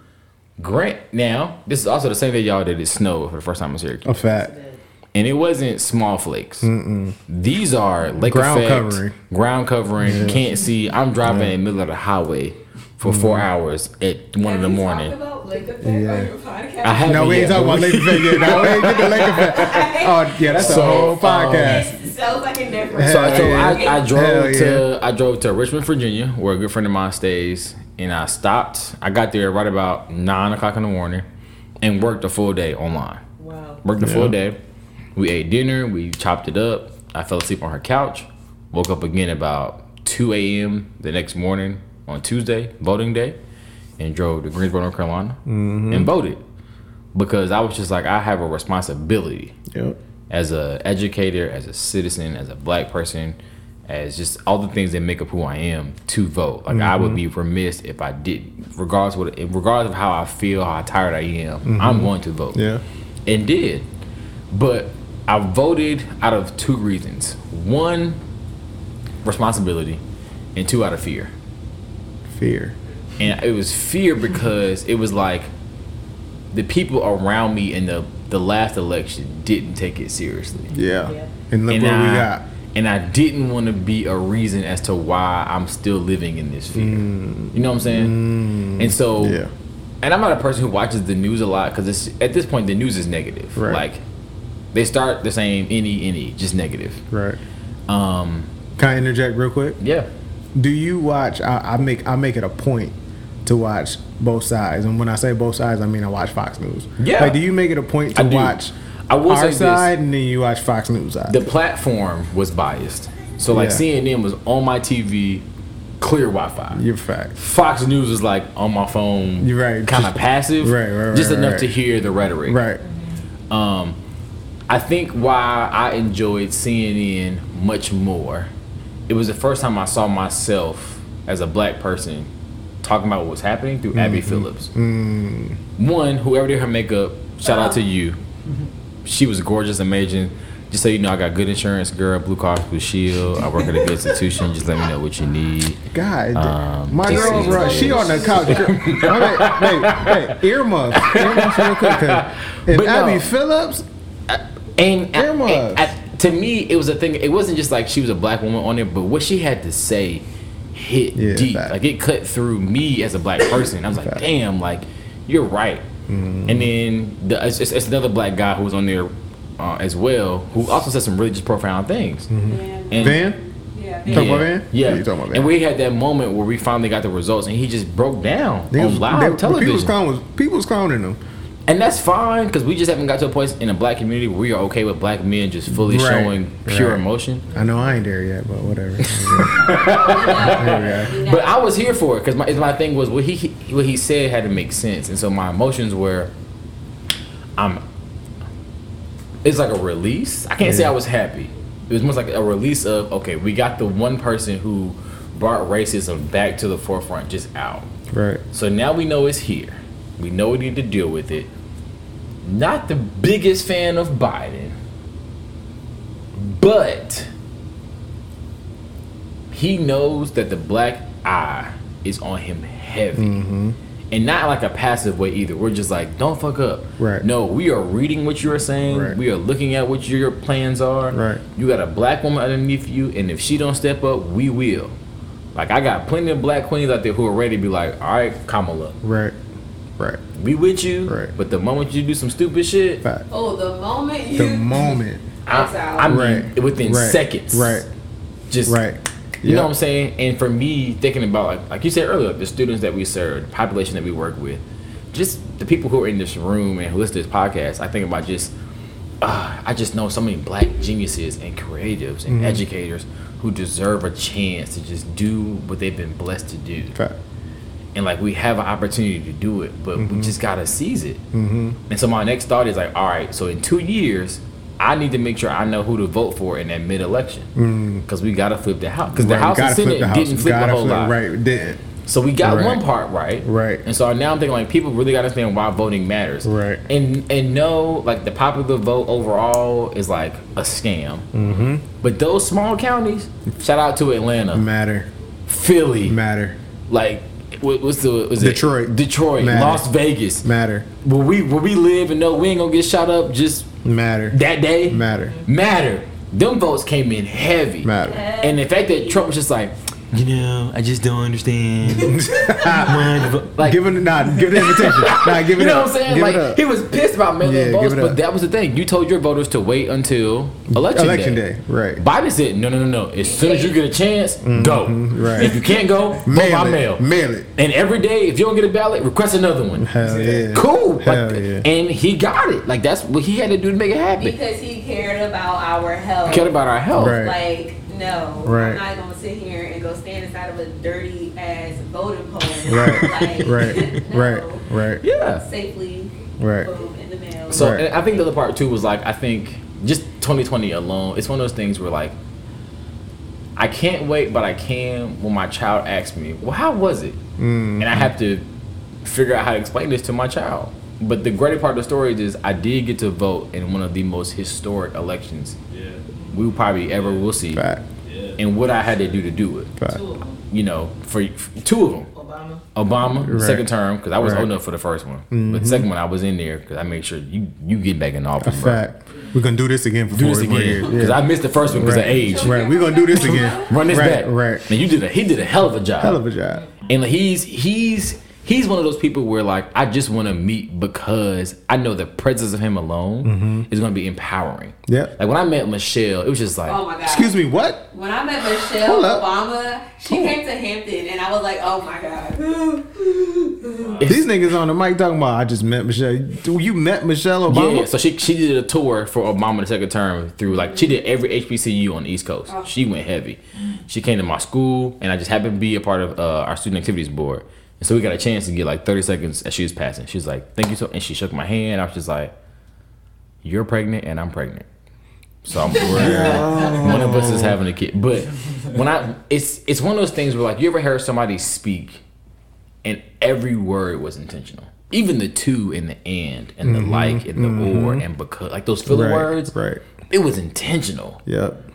Grant. Now this is also the same day y'all did it snow for the first time in Syracuse, a fact. and it wasn't small flakes. These are lake Ground effect, covering. ground covering. You can't see. I'm driving in the middle of the highway for four hours at one in the morning. talked about Lake Effect Yeah. on your podcast? I haven't No, we ain't yet, talking about Lake Effect yet. No, we ain't get the Lake Effect. Oh, yeah, that's So, a whole um, podcast. It's so fucking different. So, so yeah. I, I Hell drove yeah. to I drove to Richmond, Virginia, where a good friend of mine stays, and I stopped. I got there right about nine o'clock in the morning, and worked a full day online. Wow. Worked a Yeah. full day. We ate dinner. We chopped it up. I fell asleep on her couch. Woke up again about two a.m. the next morning on Tuesday, voting day, and drove to Greensboro, North Carolina, Mm-hmm. and voted because I was just like I have a responsibility Yep. as a educator, as a citizen, as a black person, as just all the things that make up who I am to vote. Like I would be remiss if I didn't, regardless what, regardless of how I feel, how tired I am, I'm going to vote. Yeah. and did, but I voted out of two reasons: one, responsibility, and two, out of fear. Fear. And it was fear because it was like the people around me in the the last election didn't take it seriously. Yeah. Yeah. And look and what I, we got. And I didn't want to be a reason as to why I'm still living in this fear. You know what I'm saying? And so, Mm. Yeah. and I'm not a person who watches the news a lot because it's at this point the news is negative. Right. Like they start the same any any just negative. Right. Um, Can I interject real quick? Yeah. Do you watch? I, I make I make it a point to watch both sides, and when I say both sides, I mean I watch Fox News. Yeah. Like, do you make it a point to I watch I will say our this. and then you watch Fox News side? The platform was biased. So like Yeah. CNN was on my TV, clear Wi-Fi. You're fact. Fox News was like on my phone, You're right. kind of passive, right, right, right, just enough right. to hear the rhetoric. Right. Um, I think why I enjoyed CNN much more, it was the first time I saw myself as a black person talking about what was happening through Abby mm-hmm. Phillips. Mm. One, whoever did her makeup, shout out to uh-huh. you. Mm-hmm. She was gorgeous, amazing. Just so you know, I got good insurance, girl. Blue Cross Blue Shield. I work at a good institution. Just let me know what you need. God, Um, my just girl, see bro, those. she on the couch. Girl, hey, hey, hey, earmuffs, earmuffs real quick. 'cause If But no. Abby Phillips, uh, And, uh, Earmuffs. and- and- to me, it was a thing. It wasn't just like she was a black woman on there, but what she had to say hit Yeah, deep. fact. Like it cut through me as a black person. I was like, Fact. damn, like you're right. Mm-hmm. And then the, it's, it's, it's another black guy who was on there uh, as well, who also said some really just profound things. And, Mm-hmm. Van, Yeah. You talking about Van? Yeah, Yeah, you talking about Van. and we had that moment where we finally got the results, and he just broke down They was- on live they- People was, television. clowning, was, people was clowning them. And that's fine because we just haven't got to a point in a black community where we are okay with black men just fully Right, showing pure right. emotion. I know I ain't there yet, but whatever. there we go. But I was here for it because my, my thing was what he, he what he said had to make sense, and so my emotions were, I'm. It's like a release. I can't say I was happy. It was more like a release of okay, we got the one person who brought racism back to the forefront just out. Right. So now we know it's here. We know we need to deal with it. Not the biggest fan of Biden, but he knows that the black eye is on him heavy. Mm-hmm. And not like a passive way either. We're just like, don't fuck up. Right. No, we are reading what you are saying. Right. We are looking at what your plans are. Right. You got a black woman underneath you, and if she don't step up, we will. Like I got plenty of black queens out there who are ready to be like, all right, Kamala, Right. Right. we with you. Right. But the moment you do some stupid shit, Fact. Oh, the moment you. The moment. I, out. I mean, Right. within Right. seconds. Right. Just Right. You know what I'm saying? And for me, thinking about like like you said earlier, the students that we serve, the population that we work with, just the people who are in this room and who listen to this podcast, I think about just uh, I just know so many black geniuses and creatives Mm-hmm. and educators who deserve a chance to just do what they've been blessed to do. Fact. And like we have an opportunity to do it, but Mm-hmm. we just gotta seize it. Mm-hmm. And so my next thought is like, all right, so in two years, I need to make sure I know who to vote for in that mid-election because we gotta flip the house because the House and gotta Senate house. didn't flip Gotta the whole flip- lot. Right. Didn't. So we got Right. one part right. Right. And so now I'm thinking like people really got to understand why voting matters. Right. And and know like the popular vote overall is like a scam. Mm-hmm. But those small counties, shout out to Atlanta, Matter. Philly, Matter. like what, what's the was it? Detroit. Detroit, Matter. Las Vegas. Matter. Where we where we live and know we ain't gonna get shot up just Matter. that day. Matter. Matter. Them votes came in heavy. Matter. And the fact that Trump was just like, you know, I just don't understand. like, Give it, nah, give it an invitation. Nah, give it you know up. what I'm saying? Give like he was pissed about mail-in Yeah, votes, but that was the thing. You told your voters to wait until election, Election day. day, right. Biden said, no, no, no, no. As soon as you get a chance, mm-hmm, go. right. If you can't go, vote Mail by it. mail. Mail it. And every day, if you don't get a ballot, request another one. Hell yeah. Cool. Hell Like, yeah. And he got it. Like that's what he had to do to make it happen. Because he cared about our health. He Cared about our health. Right. Like, no, Right. I'm not gonna sit here and go stand inside of a dirty ass voting poll. Right. Like, Right. no. Right. Right. Yeah. Safely, Right. boom, in the mail. So Right. I think the other part too was like I think just 2020 alone, it's one of those things where like I can't wait, but I can when my child asks me, "Well, how was it?" Mm. And I have to figure out how to explain this to my child. But the greater part of the story is I did get to vote in one of the most historic elections Yeah. We probably ever will see, Fact. And what I had to do to do it. Fact. Two of them. You know, for, for two of them. Obama. Obama, Right. second term, because I was Right. old enough for the first one. But the mm-hmm. second one, I was in there because I made sure you you get back in office. bro. Fact. We're gonna do this again for Do four this again years. because Yeah. I missed the first one because right. of age. Right. We're gonna do this again. Run this right, back. Right. Now you did a he did a hell of a job. Hell of a job. and he's he's he's one of those people where like I just want to meet because I know the presence of him alone is going to be empowering. Mm-hmm. Yeah. Like when I met Michelle, it was just like, Oh my god. Excuse me, what? When I met Michelle Hold. Obama, she came to Hampton, and I was like, "Oh my god." These niggas on the mic talking about I just met Michelle. You met Michelle Obama? Yeah, so she she did a tour for Obama the second term through like she did every HBCU on the East Coast. She went heavy. She came to my school, and I just happened to be a part of uh, our student activities board. And so we got a chance to get like 30 seconds as she was passing. She was like, "Thank you so," and she shook my hand. I was just like, "You're pregnant, and I'm pregnant." So I'm we're- one of us is having a kid. But when I, it's it's one of those things where like you ever heard somebody speak, and every word was intentional. Even the to and the and and the mm-hmm. like and the or mm-hmm. and because like those filler Right, words, right. It was intentional, Yep.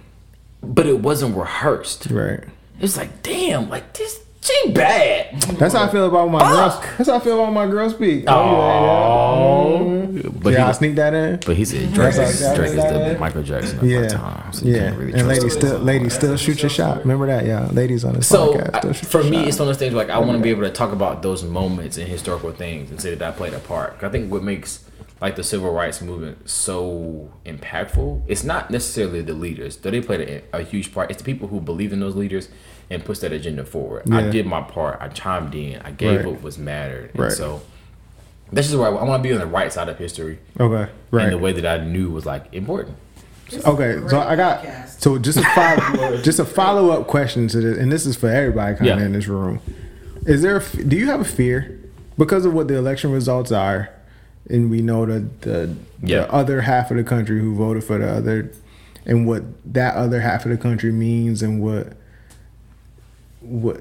but it wasn't rehearsed. Right. It's like, damn, like this, she bad. That's how I feel about my girls. That's how I feel about my girl speak. Oh, yeah, But yeah. yeah I sneak that in. but he said Drake is, Drake is the how- Michael Jackson of Yeah, our time. So you yeah. can't really and ladies still, ladies still shoot your shot. Remember that, yeah. Ladies on this So podcast. Still I- for your me, shot. it's one of those things like I want to be able to talk about those moments and historical things and say that I played a part. I think what makes like the civil rights movement so impactful, it's not necessarily the leaders, though they played a, a huge part. It's the people who believe in those leaders and push that agenda forward. I did my part. I chimed in. I gave Right. what was mattered. And Right. so this is where I, I want to be on the right side of history okay, right. in the way that I knew was like important. Okay, so I got podcast. so just a follow, just a follow up question to this, and this is for everybody kind of Yeah. in this room. Is there? A, f- do you have a fear because of what the election results are, and we know that the, Yeah. the other half of the country who voted for the other, and what that other half of the country means, and what what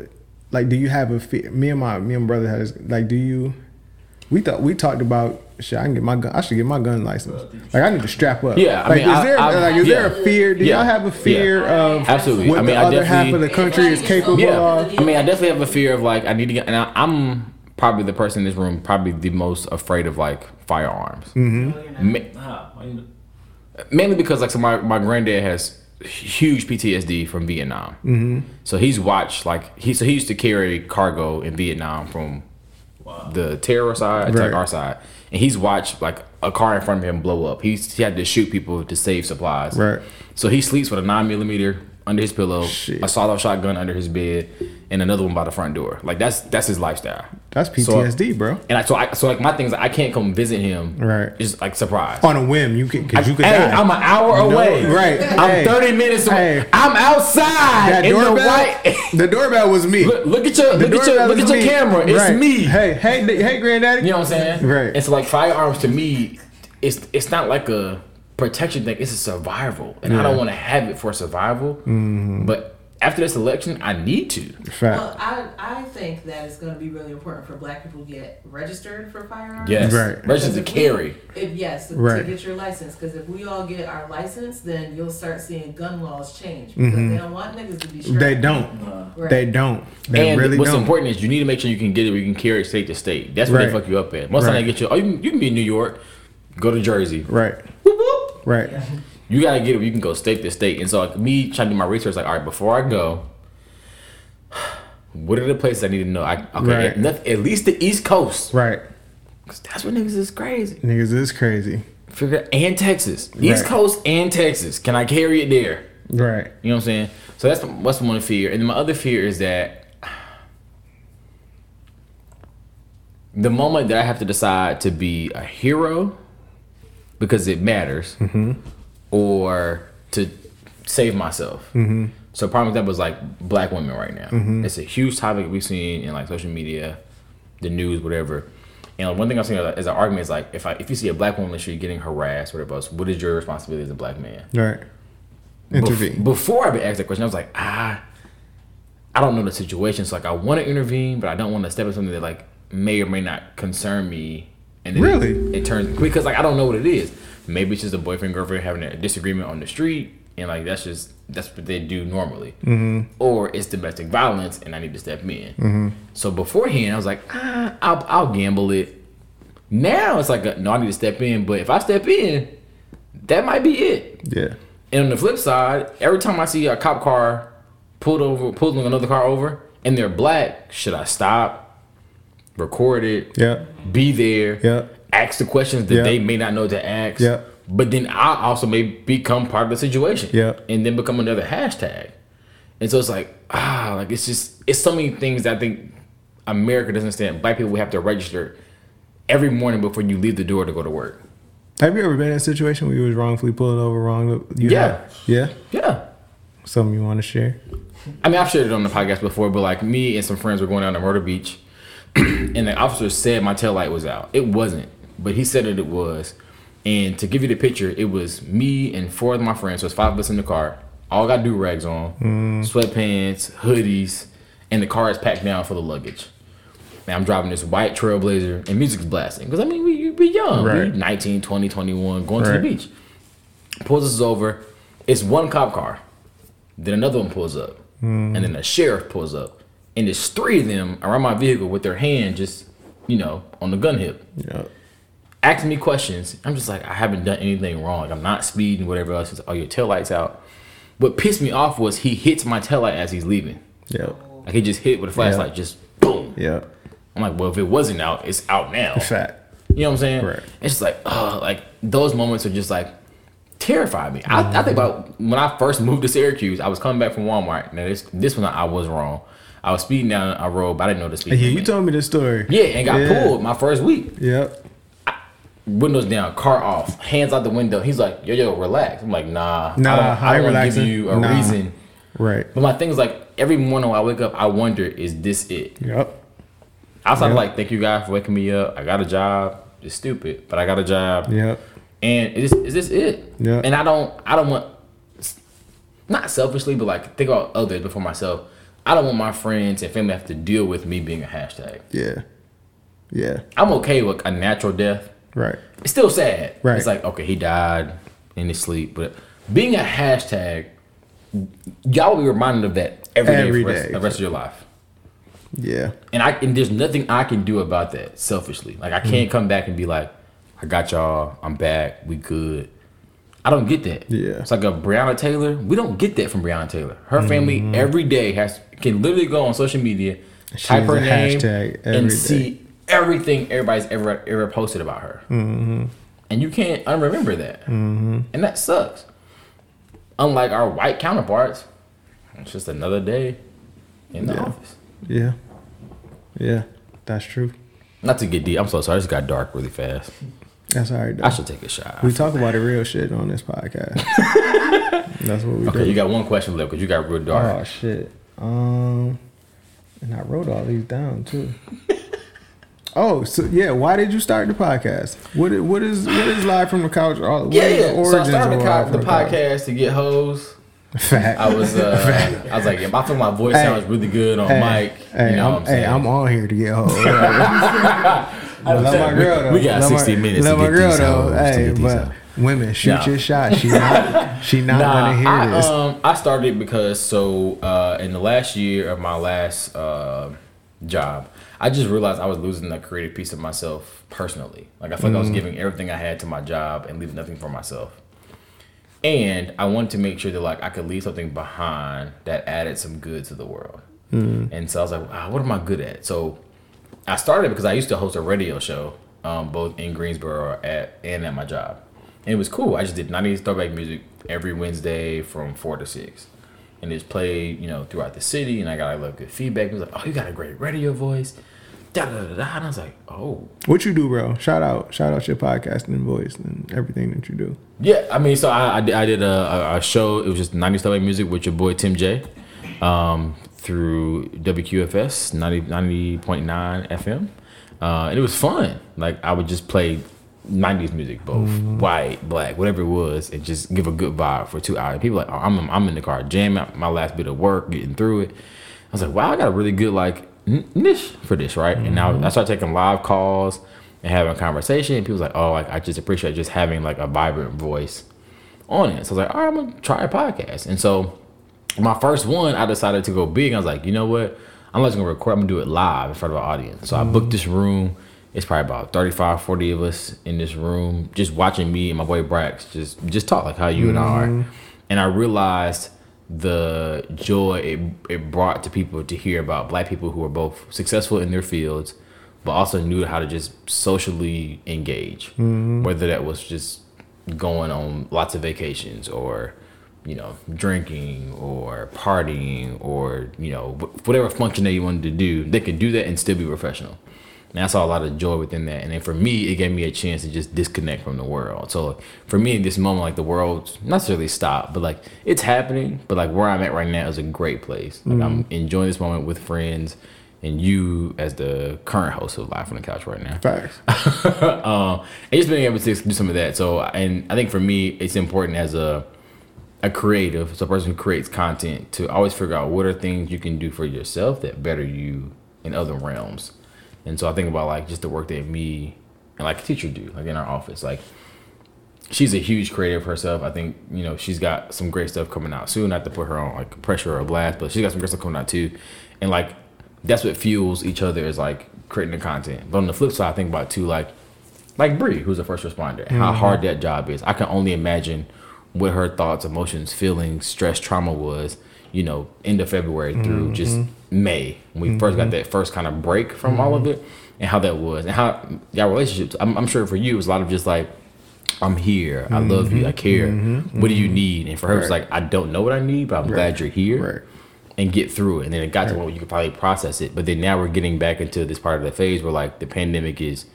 like do you have a fear? Me and my me and my brother had this, like do you? We thought we talked about shit. I can get my gun. I should get my gun license. Like I need to strap up. Yeah, I like mean, is there I- like is there a fear? Do Yeah. y'all have a fear Yeah. of Absolutely. what I mean, the I other half of the country is capable Yeah, of? I mean, I definitely have a fear of like I need to get, and I, I'm probably the person in this room probably the most afraid of like firearms. Mm-hmm. Ma- why you- mainly because like so my my granddad has huge PTSD from Vietnam. Mm-hmm. So he's watched like he so he used to carry cargo in Vietnam from the terror side like Right. our side, and he's watched like a car in front of him blow up. He's he had to shoot people to save supplies. Right. So he sleeps with a nine millimeter under his pillow, Shit. a sawed-off shotgun under his bed, and another one by the front door. Like that's that's his lifestyle. That's So- PTSD, bro. And I, so I so like my things I can't come visit him. Right. Just like surprise. On a whim, you can because you could hey. I'm an hour away. right. I'm Hey. 30 minutes away. Hey. I'm outside that in the doorbell. the doorbell was me. look, look at your The look at your look at your me. camera. It's Right. me. Hey, hey, hey, granddaddy. You know what I'm saying? Right. It's like firearms to me. It's it's not like a protection thing. It's a survival, and I don't want to have it for survival. Mm-hmm. But after this election, I need to. Fact. Well, I, I think that it's going to be really important for black people to get registered for firearms. Yes. Right. Register to carry. If, yes, to get your license. Because if we all get our license, then you'll start seeing gun laws change. Because they don't want niggas to be strapped. Mm-hmm. They don't. Nah. Right. They don't. They and really what's don't. important is you need to make sure you can get it where you can carry it state to state. That's what they fuck you up at. Most of the time they get you. Oh, you can, you can be in New York, go to Jersey. Right. Whoop, whoop. Right. You gotta get it. You can go state to state. And so, like me trying to do my research, like, all right, before I go, what are the places I need to know? I, okay, Right. at, at least the East Coast, Right. 'Cause that's where niggas is crazy. Niggas is crazy. Figure and Texas, East Right. Coast and Texas. Can I carry it there? Right. You know what I'm saying? So that's what's one fear, and then my other fear is that the moment that I have to decide to be a hero because it matters, mm-hmm. Or to save myself. So prime example is like black women right now. It's a huge topic we've seen in like social media, the news, whatever. And one thing I'm saying as an argument is like if I if you see a black woman the street getting harassed, whatever else, what is your responsibility as a black man? Right. Bef- Intervene. before I asked that question, I was like, ah, I don't know the situation. So like, I want to intervene, but I don't want to step in something that like may or may not concern me. And then Really? it, it turns because like I don't know what it is. Maybe it's just a boyfriend girlfriend having a disagreement on the street, and like that's just that's what they do normally. Mm-hmm. Or it's domestic violence, and I need to step in. Mm-hmm. So beforehand, I was like, ah, I'll, I'll gamble it. Now it's like, a, no, I need to step in. But if I step in, that might be it. Yeah. And on the flip side, every time I see a cop car pulled over, pulling another car over, and they're black, should I stop? record it, Yeah. be there, Yeah. Ask the questions that Yeah. they may not know to ask. Yeah. But then I also may become part of the situation. Yeah. And then become another hashtag. And so it's like, ah, like it's just it's so many things that I think America doesn't understand. Black people we have to register every morning before you leave the door to go to work. Have you ever been in a situation where you was wrongfully pulled over wrong? You Yeah. have? Yeah. Yeah. Something you want to share? I mean, I've shared it on the podcast before, but like me and some friends were going down to Myrtle Beach, and the officer said my tail light was out. It wasn't, but he said that it was. And to give you the picture, it was me and four of my friends. So it's five of us in the car. All got do rags on, mm. sweatpants, hoodies, and the car is packed down for the luggage. Man, I'm driving this white Trailblazer, and music's blasting. Because I mean, we we young, Right. we 19, 20, 21, going to the beach. Pulls us over. It's one cop car. Then another one pulls up, and then mm. the sheriff pulls up, and there's three of them around my vehicle with their hand just, you know, on the gun hip, Yeah. Asking me questions. I'm just like, I haven't done anything wrong. Like I'm not speeding, whatever else. He's like, oh, your tail light's out. What pissed me off was he hits my tail light as he's leaving. Yeah. Like he just hit with a flashlight, just boom. Yeah. I'm like, well, if it wasn't out, it's out now. Fact. You know what I'm saying? Right. It's just like, oh, like those moments are just like terrify me. I, I mm-hmm. think about when I first moved to Syracuse, I was coming back from Walmart. Now this this one I was wrong. I was speeding down a road, but I didn't know the speed. Yeah, limit. you told me this story. Yeah, and got Yeah. pulled my first week. Yep. Windows down, car off, hands out the window. He's like, yo, yo, relax. I'm like, nah, Nah, I don't, I don't want to relaxing. give you a Nah. reason. Right. But my thing is like, every morning when I wake up, I wonder, is this it? Yep. Outside of like, thank you guys for waking me up. I got a job. It's stupid, but I got a job. Yep. And is is this it? Yeah. And I don't I don't want not selfishly, but like think about others before myself. I don't want my friends and family to have to deal with me being a hashtag. Yeah. Yeah. I'm okay with a natural death. Right. It's still sad. Right. It's like, okay, he died in his sleep. But being a hashtag, y'all will be reminded of that every day Every for the rest, day. the rest of your life. Yeah. And I and there's nothing I can do about that selfishly. Like I Mm. can't come back and be like, I got y'all, I'm back, we good. I don't get that. Yeah. It's like a Breonna Taylor. We don't get that from Breonna Taylor. Her family Mm-hmm. every day has can literally go on social media, She type her name, and day. see everything everybody's ever ever posted about her. Mm-hmm. And you can't unremember that. And that sucks. Unlike our white counterparts, it's just another day in the Yeah. office. Yeah. Yeah. That's true. Not to get deep. I'm so sorry. Just got dark really fast. That's all right. Though. I should take a shot. We talk about the real shit on this podcast. That's what we do. okay, do. you got one question left because you got real dark. Oh shit. Um, and I wrote all these down too. oh, so yeah. Why did you start the podcast? What i- what is what is live from the couch? What yeah, yeah. the So I started the, co- the Couch? podcast to get hoes. Fact. I was, uh, I was like, I feel my voice Hey. sounds really good on Hey, mic. Hey, you know I'm, what I'm hey, saying? I'm on here to get hoes. I love my girl though. We got Love 60 my, minutes to Love my girl these though. hoes, Hey, but hoes. women, shoot Nah. your shot. She not. She not Nah, gonna hear I, this. um, I started because so uh, in the last year of my last uh, job, I just realized I was losing that creative piece of myself personally. Like I felt like I was Mm. giving everything I had to my job and leaving nothing for myself. And I wanted to make sure that like I could leave something behind that added some good to the world. Mm. And so I was like, wow, what am I good at? So I started because I used to host a radio show, um, both in Greensboro at and at my job. And it was cool. I just did 90s throwback music every Wednesday from four to six. And just played, you know, throughout the city and I got a lot of good feedback. It was like, Oh, you got a great radio voice. Da da da da. And I was like, Oh. What you do, bro? Shout out, shout out your podcasting voice and everything that you do. Yeah, I mean, so I, I, did- I did a, a, show. It was just 90s throwback music with your boy Tim J um, through WQFS 90, 90.9 FM. Uh, and it was fun. Like, I would just play 90s music, both mm-hmm. white, black, whatever it was, and just give a good vibe for two hours. People like, oh, I'm, I'm in the car jamming my last bit of work, getting through it. I was like, wow, I got a really good like niche for this, right? And now I mm-hmm. started taking live calls and having a conversation. And people was like, oh, like I just appreciate just having like a vibrant voice on it. So I was like, all right, I'm gonna try a podcast. And so my first one, I decided to go big. I was like, you know what? I'm not just gonna record. I'm gonna do it live in front of an audience. So I booked mm-hmm. this room. It's probably about 35, 40 of us in this room, just watching me and my boy Brax just just talk like how you and I are. Mm-hmm. And I realized the joy it, it brought to people to hear about black people who are both successful in their fields, but also knew how to just socially engage, mm-hmm. whether that was just going on lots of vacations or you know drinking or partying or you know whatever function that you wanted to do they could do that and still be professional and I saw a lot of joy within that. And then for me, it gave me a chance to just disconnect from the world. So for me, in this moment, like the world not necessarily stopped, but like it's happening. But like where I'm at right now is a great place. Like I'm enjoying this moment with friends and you as the current host of Live from the Couch right now Facts. um, and just being able to do some of that. So, and I think for me, it's important as a a creative, so a person who creates content, to always figure out what are things you can do for yourself that better you in other realms. And so I think about like just the work that me and like a teacher do, like in our office, like. She's a huge creative herself. I think you know she's got some great stuff coming out soon. Not to put her on like pressure or a blast, but she's got some great stuff coming out too. And like that's what fuels each other is like creating the content. But on the flip side, I think about too like like Bree, who's a first responder, how mm-hmm. hard that job is. I can only imagine what her thoughts, emotions, feelings, stress, trauma was, you know, end of February through mm-hmm. just May when we first got mm-hmm. that first kind of break from all of mm-hmm. it, and how that was, and how y'all relationships. I'm, I'm sure for you, it was a lot of just like, I'm here, I love you, I mm-hmm. care. What do you need? And for her, it's Right. like I don't know what I need, but I'm glad you're here Right. and get through it. And then it got to where you could probably process it. But then now we're getting back into this part of the phase where like the pandemic is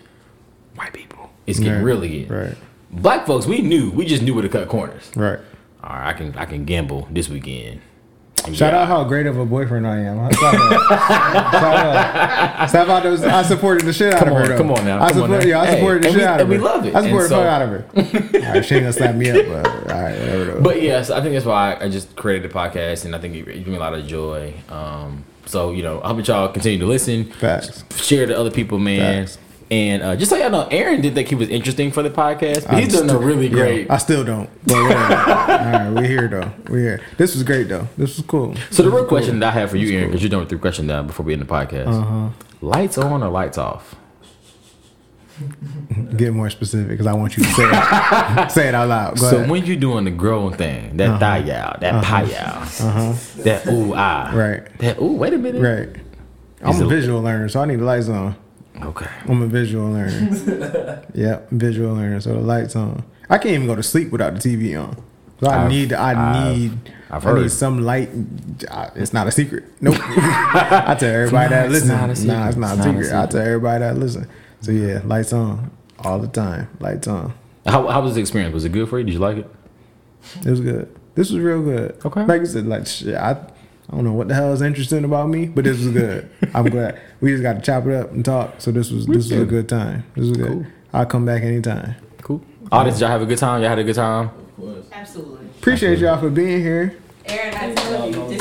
white people. It's getting Right. really in. Right. Black folks, we knew. We just knew where to cut corners. Right. All right, I can I can gamble this weekend. Shout yeah, out how great of a boyfriend I am. Shout out. Shout out. Shout out I supported the shit out Come of her. on, though. come on now, I come on support, yeah, I Hey, supported the shit we- out of and her. we love it. I supported And the so- fuck out of her. all right, she ain't gonna slap me up, but all right, whatever. Though. But yes, I think that's why I just created the podcast, and I think it, it gave me a lot of joy. Um, so you know, I hope that y'all continue to listen, Facts. share to other people, man. Facts. And uh, just so y'all know, Aaron didn't think he was interesting for the podcast, but he's doing a really great. I still don't. But whatever. all right, we're here though. We're here. This was great though. This was cool. So the real question that I have for you, Aaron, because you're done with three questions now before we end the podcast. Uh-huh. Lights on or lights off? Get more specific because I want you to say it. say it out loud. Go so ahead. when you're doing the growing thing, that thigh out, that pie out, that ooh ah, Uh-huh. Right. that ooh, wait a minute, right. I'm a visual learner, so I need the lights on. Okay. I'm a visual learner. yeah, visual learner. So the lights on. I can't even go to sleep without the TV on. So I I've- need. I I've- need. I've I need some light. It's not a secret. Nope. I tell everybody that It's listen. not a secret. Nah, it's not It's a not a secret. I tell everybody that listen. So yeah, lights on all the time. Lights on. How, how was the experience? Was it good for you? Did you like it? It was good. This was real good. Okay. Like I said, like shit, I, I don't know what the hell is interesting about me, but this was good. I'm glad we just got to chop it up and talk. So this was this was a good. good time. This was good. Cool. I'll come back anytime. Cool. Audience, y'all have a good time. Y'all had a good time. Of course. Absolutely. Appreciate y'all for being here. Aaron, I told you,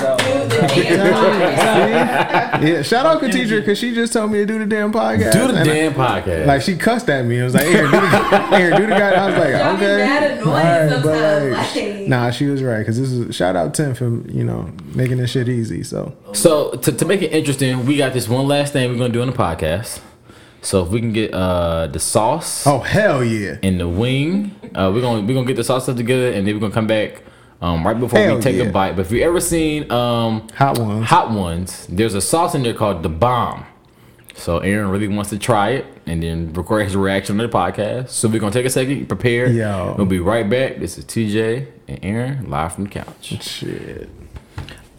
just No, do no, the no. damn yeah, shout out to teacher because she just told me to do the damn podcast. Do the And I- damn podcast. like she cussed at me. I was like, Aaron, do the, Aaron, do the guy. I was like, Y'all be okay. mad annoying Alright, but, like, like- nah, she was right because this is shout out Tim for you know making this shit easy. So So to, to make it interesting, we got this one last thing we're gonna do on the podcast. So if we can get uh the sauce oh hell yeah. and the wing, uh, we're gonna we're gonna get the sauce stuff together, and then we're gonna come back um, right before Hell we take yeah. a bite. But if you ever seen um, Hot ones. hot ones, there's a sauce in there called the bomb. So Aaron really wants to try it and then record his reaction on the podcast. So we're gonna take a second, prepare. Yo. We'll be right back. This is TJ and Aaron live from the couch. Shit.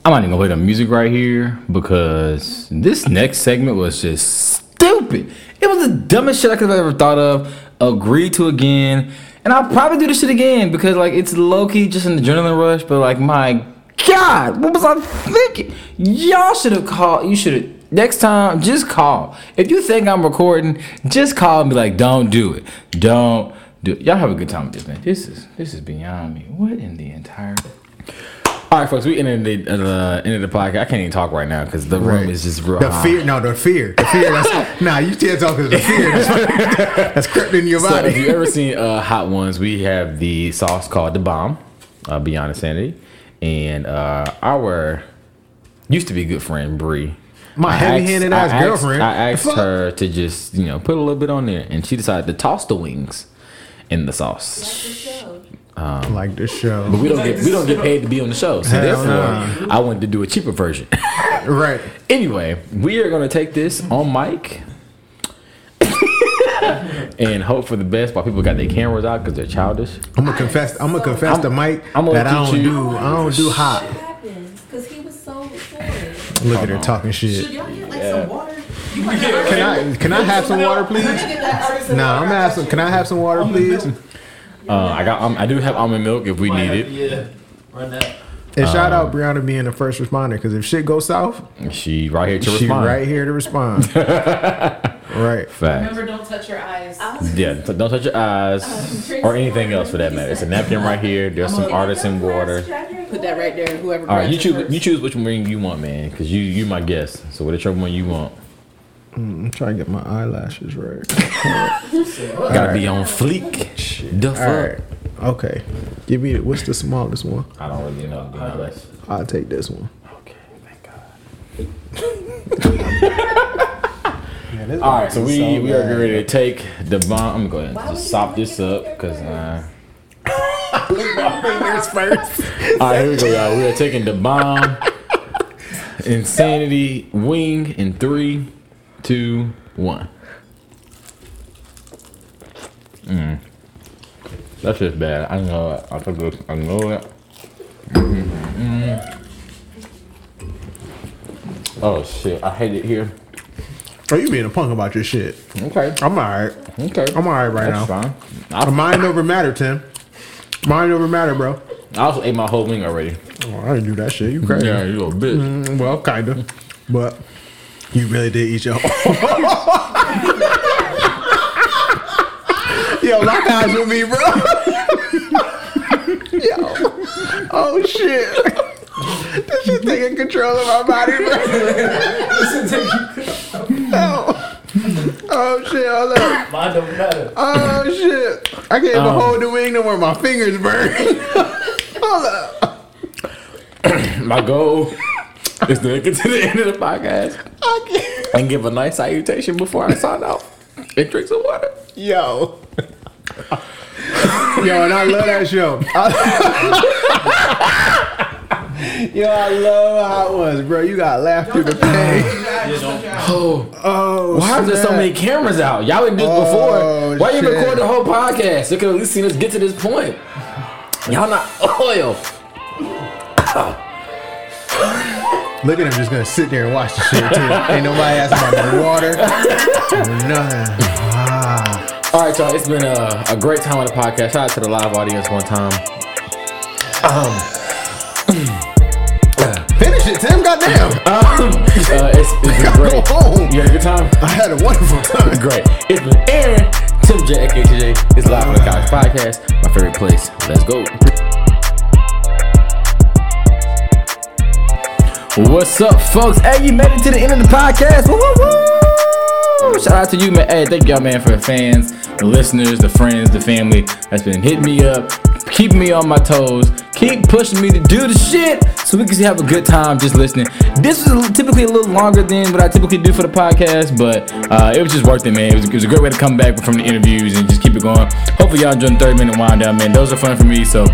I'm not even gonna play the music right here because this next segment was just stupid. It was the dumbest shit I could have ever thought of. Agreed to again, and I'll probably do this shit again because like it's low key just an adrenaline rush. But like my god, what was I thinking? Y'all should have called. You should have next time. Just call. If you think I'm recording, just call and be like, "Don't do it. Don't do it." Y'all have a good time with this man. This is this is beyond me. What in the entire all right, folks, we ended the uh, end of the podcast. I can't even talk right now because the room Right. is just real The hot. fear, no, the fear, the fear. That's nah. You can't talk because the fear that's, that's crept in your So if you body. ever seen uh, Hot Ones, we have the sauce called the Bomb, uh, Beyond Insanity, and uh, our used to be good friend Bree. My I heavy-handed asked- ass I asked- girlfriend. I asked Fuck. her to just you know put a little bit on there, and she decided to toss the wings in the sauce. Um, like the show, But we don't get we don't get paid to be on the show, so Hell therefore no. I wanted to do a cheaper version. right? Anyway, we are gonna take this on mic, and hope for the best while people got their cameras out because they're childish. I'm gonna confess. I'm gonna confess I'm- to Mike I'm gonna that I don't you- do. I don't do hot. What happened? Because he was so sorry. Look at her talking shit. Should shit. y'all get like some water? You might have Can I can I have some water, please? get that artisan Nah, I'm water. gonna have some. Can I have some water, please? Uh, I got. Um, I do have almond milk if we need it. Yeah. Run that. And shout Um, out Brianna being the first responder because if shit goes south, She right here to she respond. right here to respond. right. Fact. Remember, don't touch your eyes. Yeah. so Don't touch your eyes or anything else for that matter. It's a napkin right here. There's some artisan water. Put that right there. Whoever. All right, you it choose. first. You choose which ring you want, man, because you you my guest. So whichever one you want, I'm trying to get my eyelashes right. gotta be on fleek. The fuck. All right. Okay. Give me what's the smallest one? I don't really know. To. I'll take this one. Okay, thank God. All right, so we we are getting ready to take the bomb. I'm gonna go ahead and just sop this up because. Uh, Fingers first. all right, here we go, y'all. We are taking the bomb. Insanity wing in three, two, one. Mm. That's just bad. I know it. I took this. I know it. Mm. Oh shit! I hate it here. Are you being a punk about your shit. Okay. I'm alright. Okay. I'm alright right now. That's now. fine. I, Mind over matter, Tim. Mind over matter, bro. I also ate my whole wing already. Oh, I didn't do that shit. You crazy? Yeah, you little bitch. Mm, well, kinda. But you really did eat your whole. Yo, lock eyes with me, bro. Yo. Oh shit. This shit taking control of my body, bro. oh. oh shit, hold up. Mine don't matter. Oh shit. I can't even Um. hold the wing no more. My fingers burn. hold up. My goal is to get to the end of the podcast I can't. and give a nice salutation before I sign out and drink some water. Yo. Yo, and I love that show. Yo, I love how it was, bro. You got laughed through the pain. Oh, Oh, why is there so many cameras out? Y'all didn't do this Oh, before. Why you shit. record the whole podcast? They could at least seen us get to this point. Y'all not oil. Look at him just gonna sit there and watch the shit too. Ain't nobody asking about no water. Nothing. Ah. All right, y'all. It's been a, a great time on the podcast. Shout out to the live audience one time. Finish it, Tim. Goddamn. Um, uh, it's, it's been great. go home. You had a good time? I had a wonderful time. Great. It's been Aaron, Tim J, aka TJ. It's live on the Couch Podcast. My favorite place. Let's go. What's up, folks? Hey, you made it to the end of the podcast. Woo, woo, woo. Shout out to you, man. Hey, thank y'all, man, for the fans, the listeners, the friends, the family that's been hitting me up, keeping me on my toes, keep pushing me to do the shit so we can have a good time just listening. This was typically a little longer than what I typically do for the podcast, but uh, it was just worth it, man. It was, it was a great way to come back from the interviews and just keep it going. Hopefully, y'all enjoyed the 30 minute wind down, man. Those are fun for me, so.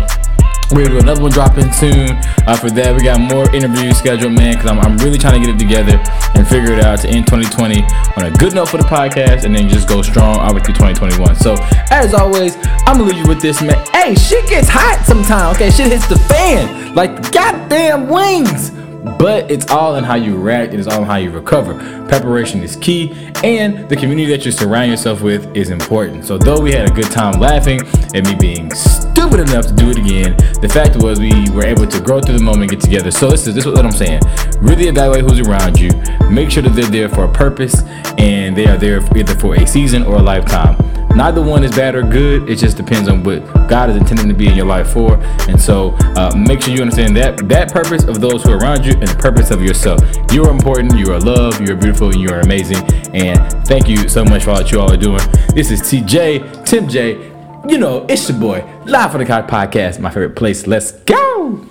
We're gonna another one dropping soon. Uh, for that, we got more interviews scheduled, man, because I'm, I'm really trying to get it together and figure it out to end 2020 on a good note for the podcast and then just go strong all the way through 2021. So, as always, I'm gonna leave you with this, man. Hey, shit gets hot sometimes, okay? Shit hits the fan like goddamn wings. But it's all in how you react, it is all in how you recover. Preparation is key, and the community that you surround yourself with is important. So, though we had a good time laughing at me being stupid enough to do it again, the fact was we were able to grow through the moment, get together. So, this is this is what I'm saying. Really evaluate who's around you, make sure that they're there for a purpose, and they are there either for a season or a lifetime. Neither one is bad or good. It just depends on what God is intending to be in your life for. And so, uh, make sure you understand that that purpose of those who are around you and the purpose of yourself. You are important. You are loved. You are beautiful. And you are amazing. And thank you so much for all that you all are doing. This is TJ, Tim J. You know, it's your boy, live for the Couch Podcast, my favorite place. Let's go.